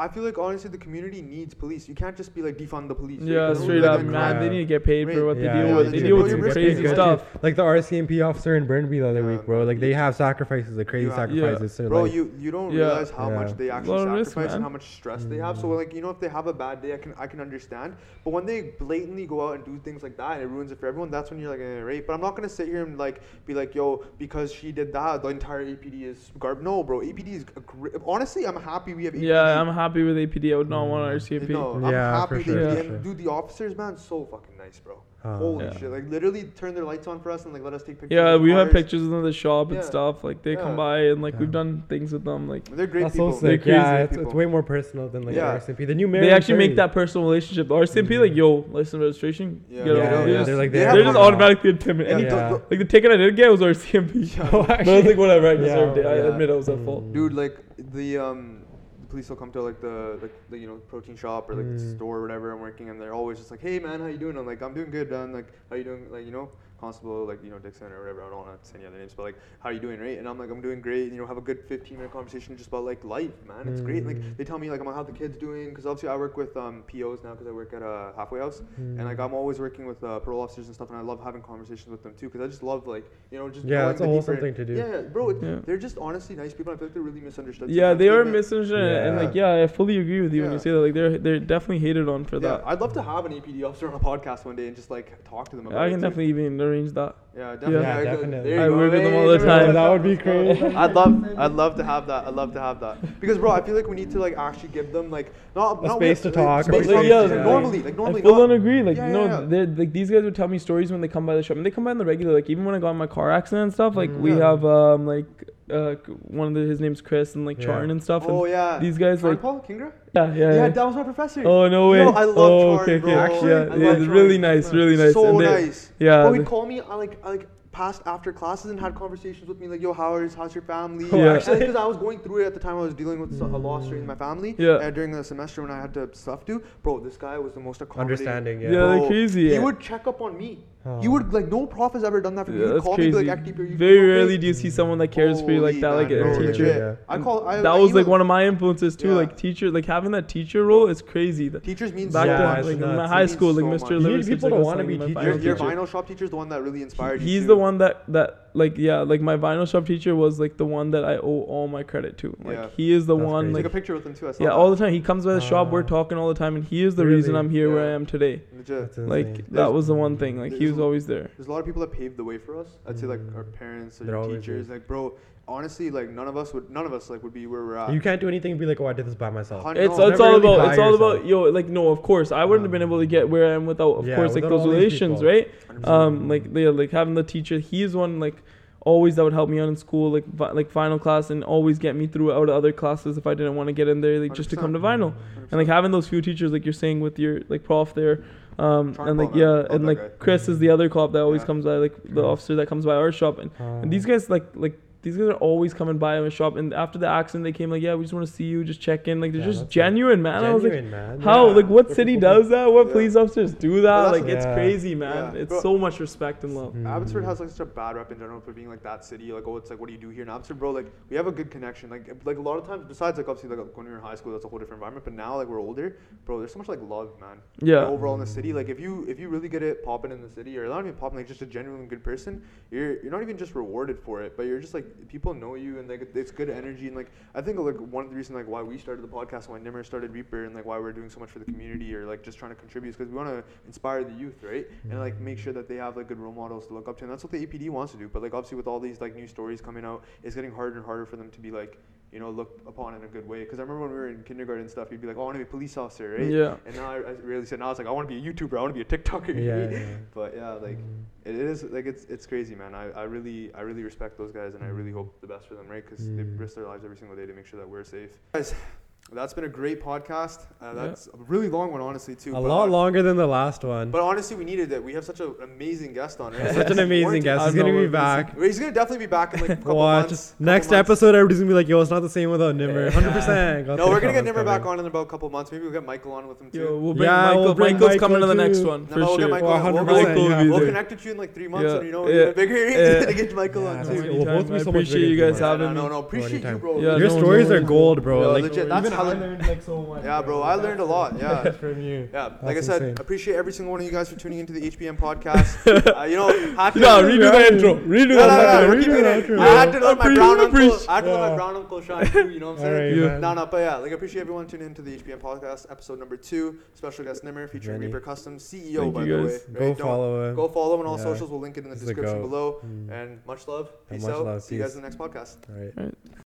I feel like honestly the community needs police. You can't just be like defund the police. right? Yeah, 'Cause straight up, like, man. yeah. They need to get paid for Right. what they Yeah, deal yeah, with. they They do. deal with They some do. crazy Good stuff. Like the RCMP officer in Burnaby the other Yeah, week, bro. Like they have sacrifices, like crazy Yeah. sacrifices. to Bro, like, you you don't Yeah. realize how Yeah. much they actually lot of risk, sacrifice and how much stress they have. So like you know if they have a bad day, I can I can understand. But when they blatantly go out and do things like that and it ruins it for everyone, that's when you're like, eh, right? But I'm not gonna sit here and like be like, yo, because she did that, the entire APD is garb. No, bro, APD is a great. Honestly, I'm happy we have APD. Yeah, I'm happy with APD. I would not want RCMP. No, I'm Yeah, happy for with sure, APD. for And sure. dude, the officers, man, so fucking nice, bro. Uh, Holy Yeah. shit! Like literally turn their lights on for us and like let us take pictures. Yeah, of we have pictures of them in the shop Yeah. and stuff. Like they Yeah. come by and like we've done things with them. Like They're great that's people. so They're sick. Yeah, crazy it's, it's way more personal than like Yeah. RCMP. The new mayor. they actually make that personal relationship. The RCMP, like yo, license registration. Yeah, get yeah, yeah, it. yeah. They're like They they have They're just now. automatically intimidated. Yeah, Yeah. the- the- Like the ticket I didn't get was RCMP. Oh, but I was like, whatever, I Yeah, deserved it. I yeah. admit I was at fault. Mm. dude like the um the police will come to like the like the you know protein shop or like the Mm. store or whatever i'm working and they're always just like hey man how you doing? I'm like i'm doing good man. Like how you doing? Like you know constable like you know dixon or whatever i don't want to say any other names but like how are you doing right and i'm like i'm doing great And you know have a good 15 minute conversation just about like life man it's great like Mm. they tell me like I'm like, how the kids doing because obviously i work with um pos now because i work at a halfway house and like Mm. i'm always working with uh, parole officers and stuff and i love having conversations with them too because i just love like you know just Yeah, going it's a the wholesome thing to do. yeah bro Yeah. they're just honestly nice people i feel like they're really misunderstood Yeah, they are meant- misunderstood, and like yeah, I fully agree with you when you say that. Like they're they're definitely hated on for Yeah, that. I'd love to have an APD officer on a podcast one day and just like talk to them about I it. can too. definitely even arrange that. Yeah, definitely. Yeah, I could- definitely. there you I go. work with them all the there we go. time. That would be crazy. I'd love, I'd love to have that. I'd love to have that because, bro, I feel like we need to like actually give them like not A not space with- to talk, Space a to space like, yeah, normally, like normally. I full not- on agree. Like Yeah, no, yeah, yeah. like these guys would tell me stories when they come by the shop. I And they come by in the regular. Like even when I got in my car accident and stuff. Like we Mm. Yeah. have um like uh one of the, his name's Chris and like Yeah. Charn and stuff. Oh yeah. these guys Charn like Paul Kingra. yeah yeah. Yeah, yeah. that was my professor. Oh no way! Yo, I love oh, Charn, okay, bro. okay. Actually, yeah, I yeah, love it's Charn. really nice, really nice. So And they- nice. Yeah. But they- we call me. I like I like passed after classes and had conversations with me like, yo, how's how's your family? Oh, Yeah. actually? Because I was going through it at the time. I was dealing with a loss during my family. Yeah. And during the semester when I had to stuff do, bro, this guy was the most accommodating. Understanding, yeah. Yeah, they're crazy, He would check up on me. Oh. You would like no prof has ever done that for me. Yeah, He would that's call crazy. me like, "Active, are you Very okay?" rarely do you see someone that cares for you like that, Holy like man, a bro, teacher. legit. Yeah. I call. I, That I was like one of my influences too. Yeah. Like teacher, like having that teacher role is crazy. That- Teachers means Back Yeah, to much. it's like in my high means school, like so Mr. much. You need Lewis, people like, to was wanna be my teachers. Your, your vinyl shop teacher is the one that really inspired you. He's too. the one that that like yeah, like my vinyl shop teacher was like the one that I owe all my credit to. Like Yeah. he is the That's one crazy. Take like a picture with him too. I saw yeah, that. all the time. He comes by the shop, we're Ah. talking all the time, and he is the reason I'm here where I am today. Legit. Like insane. that was the one thing. Like he was always there. There's a lot of people that paved the way for us. I'd say like our Mm. parents or your teachers. is. Like, bro, honestly, like none of us would, none of us like would be where we're at. You can't do anything and be like, oh, I did this by myself. Hun- It's No, it's never all really about by it's all about yo like no of course I wouldn't have been able to get where I am without of Yeah, course like without those all these relations people. right 100%. um like they like having the teacher he's one like always that would help me out in school like vi- like final class and always get me through out of other classes if I didn't want to get in there like just to come to 100%. vinyl and like having those few teachers like you're saying with your like prof there um Charn and like Paul, man. yeah Love and that like guy. Chris is the other cop that always Yeah. comes by like the Yeah. officer that comes by our shop and, and these guys like like these guys are always coming by my shop. And after the accident, they came like, yeah, we just want to see you, just check in. Like they're Yeah, just that's genuine, man. I was like, Genuine, man. how? Yeah. Like what They're city people- does that? What Yeah. police officers do that? that's- Like it's crazy, man. Yeah. It's Bro- so much respect and love. Mm. Abbotsford has like such a bad rep in general for being like that city. Like, oh, it's like, what do you do here in Abbotsford, bro? Like, we have a good connection. Like, like a lot of times, besides like obviously like when we were in high school, that's a whole different environment. But now, like we're older, bro. There's so much like love, man. Yeah. Like, overall in the city, like if you if you really get it popping in the city, or not even popping, like just a genuinely good person, you're you're not even just rewarded for it, but you're just like people know you and like it's good energy and like I think like one of the reasons like why we started the podcast, why Nimar started Reaper, and like why we're doing so much for the community or like just trying to contribute is because we want to inspire the youth, right? And mm-hmm. like make sure that they have like good role models to look up to, and that's what the APD wants to do. But like obviously with all these like new stories coming out, it's getting harder and harder for them to be like you know looked upon in a good way. Because I remember when we were in kindergarten and stuff, you'd be like, oh, I want to be a police officer, right? Yeah. And now I, I really said, now I was like, I want to be a YouTuber, I want to be a TikToker. Yeah, yeah. But yeah, like Mm. it is like it's it's crazy, man. I, I really I really respect those guys, and I really hope the best for them, right? Because they Mm. risk their lives every single day to make sure that we're safe. Guys, that's been a great podcast. Uh, Yeah. that's a really long one, honestly, too. A but lot longer than the last one. But honestly, we needed it. We have such an amazing guest on, right? Such an amazing guest. He's gonna be back. Well, He's gonna definitely be back in like a couple Watch. months. couple Next months. episode, everybody's gonna be like, "Yo, it's not the same without Nimar." Hundred percent. No, we're gonna get Nimar back on in about a couple months. Maybe we'll get Michael on with him too. Yo, we'll bring Yeah, Michael. we'll bring Michael's Michael coming to the next one No, for no, we'll get sure. Michael We'll, 100%, we'll, Michael yeah. we'll connect it to you in like three months, and you know, yeah, yeah, bigger yeah, to get Michael on too. We'll both be so much appreciate you guys having no, me. no, no. Appreciate you, bro. Your stories are gold, bro. Yeah, like legit, that's I learned like so much. Yeah, bro, I learned a lot. Yeah. from you. Yeah, like I said, insane. appreciate every single one of you guys for tuning into the HBM podcast. uh, you know, happy. No, no, redo Yeah. the intro. Redo no, the no, intro. no, redo keeping the it. I had to let my brown uncle. I had to let my brown uncle shine too. You know what I'm saying? Alright, Yeah. man. No, no, but yeah, like appreciate everyone tuning into the HBM podcast, episode number two, special guest Nimar featuring Reaper Customs CEO, by the way. guys. Go follow him. Go follow him on all socials. We'll link it in the description below. Mm. And much love. Peace much out. love. See you guys in the next podcast. All right. Right.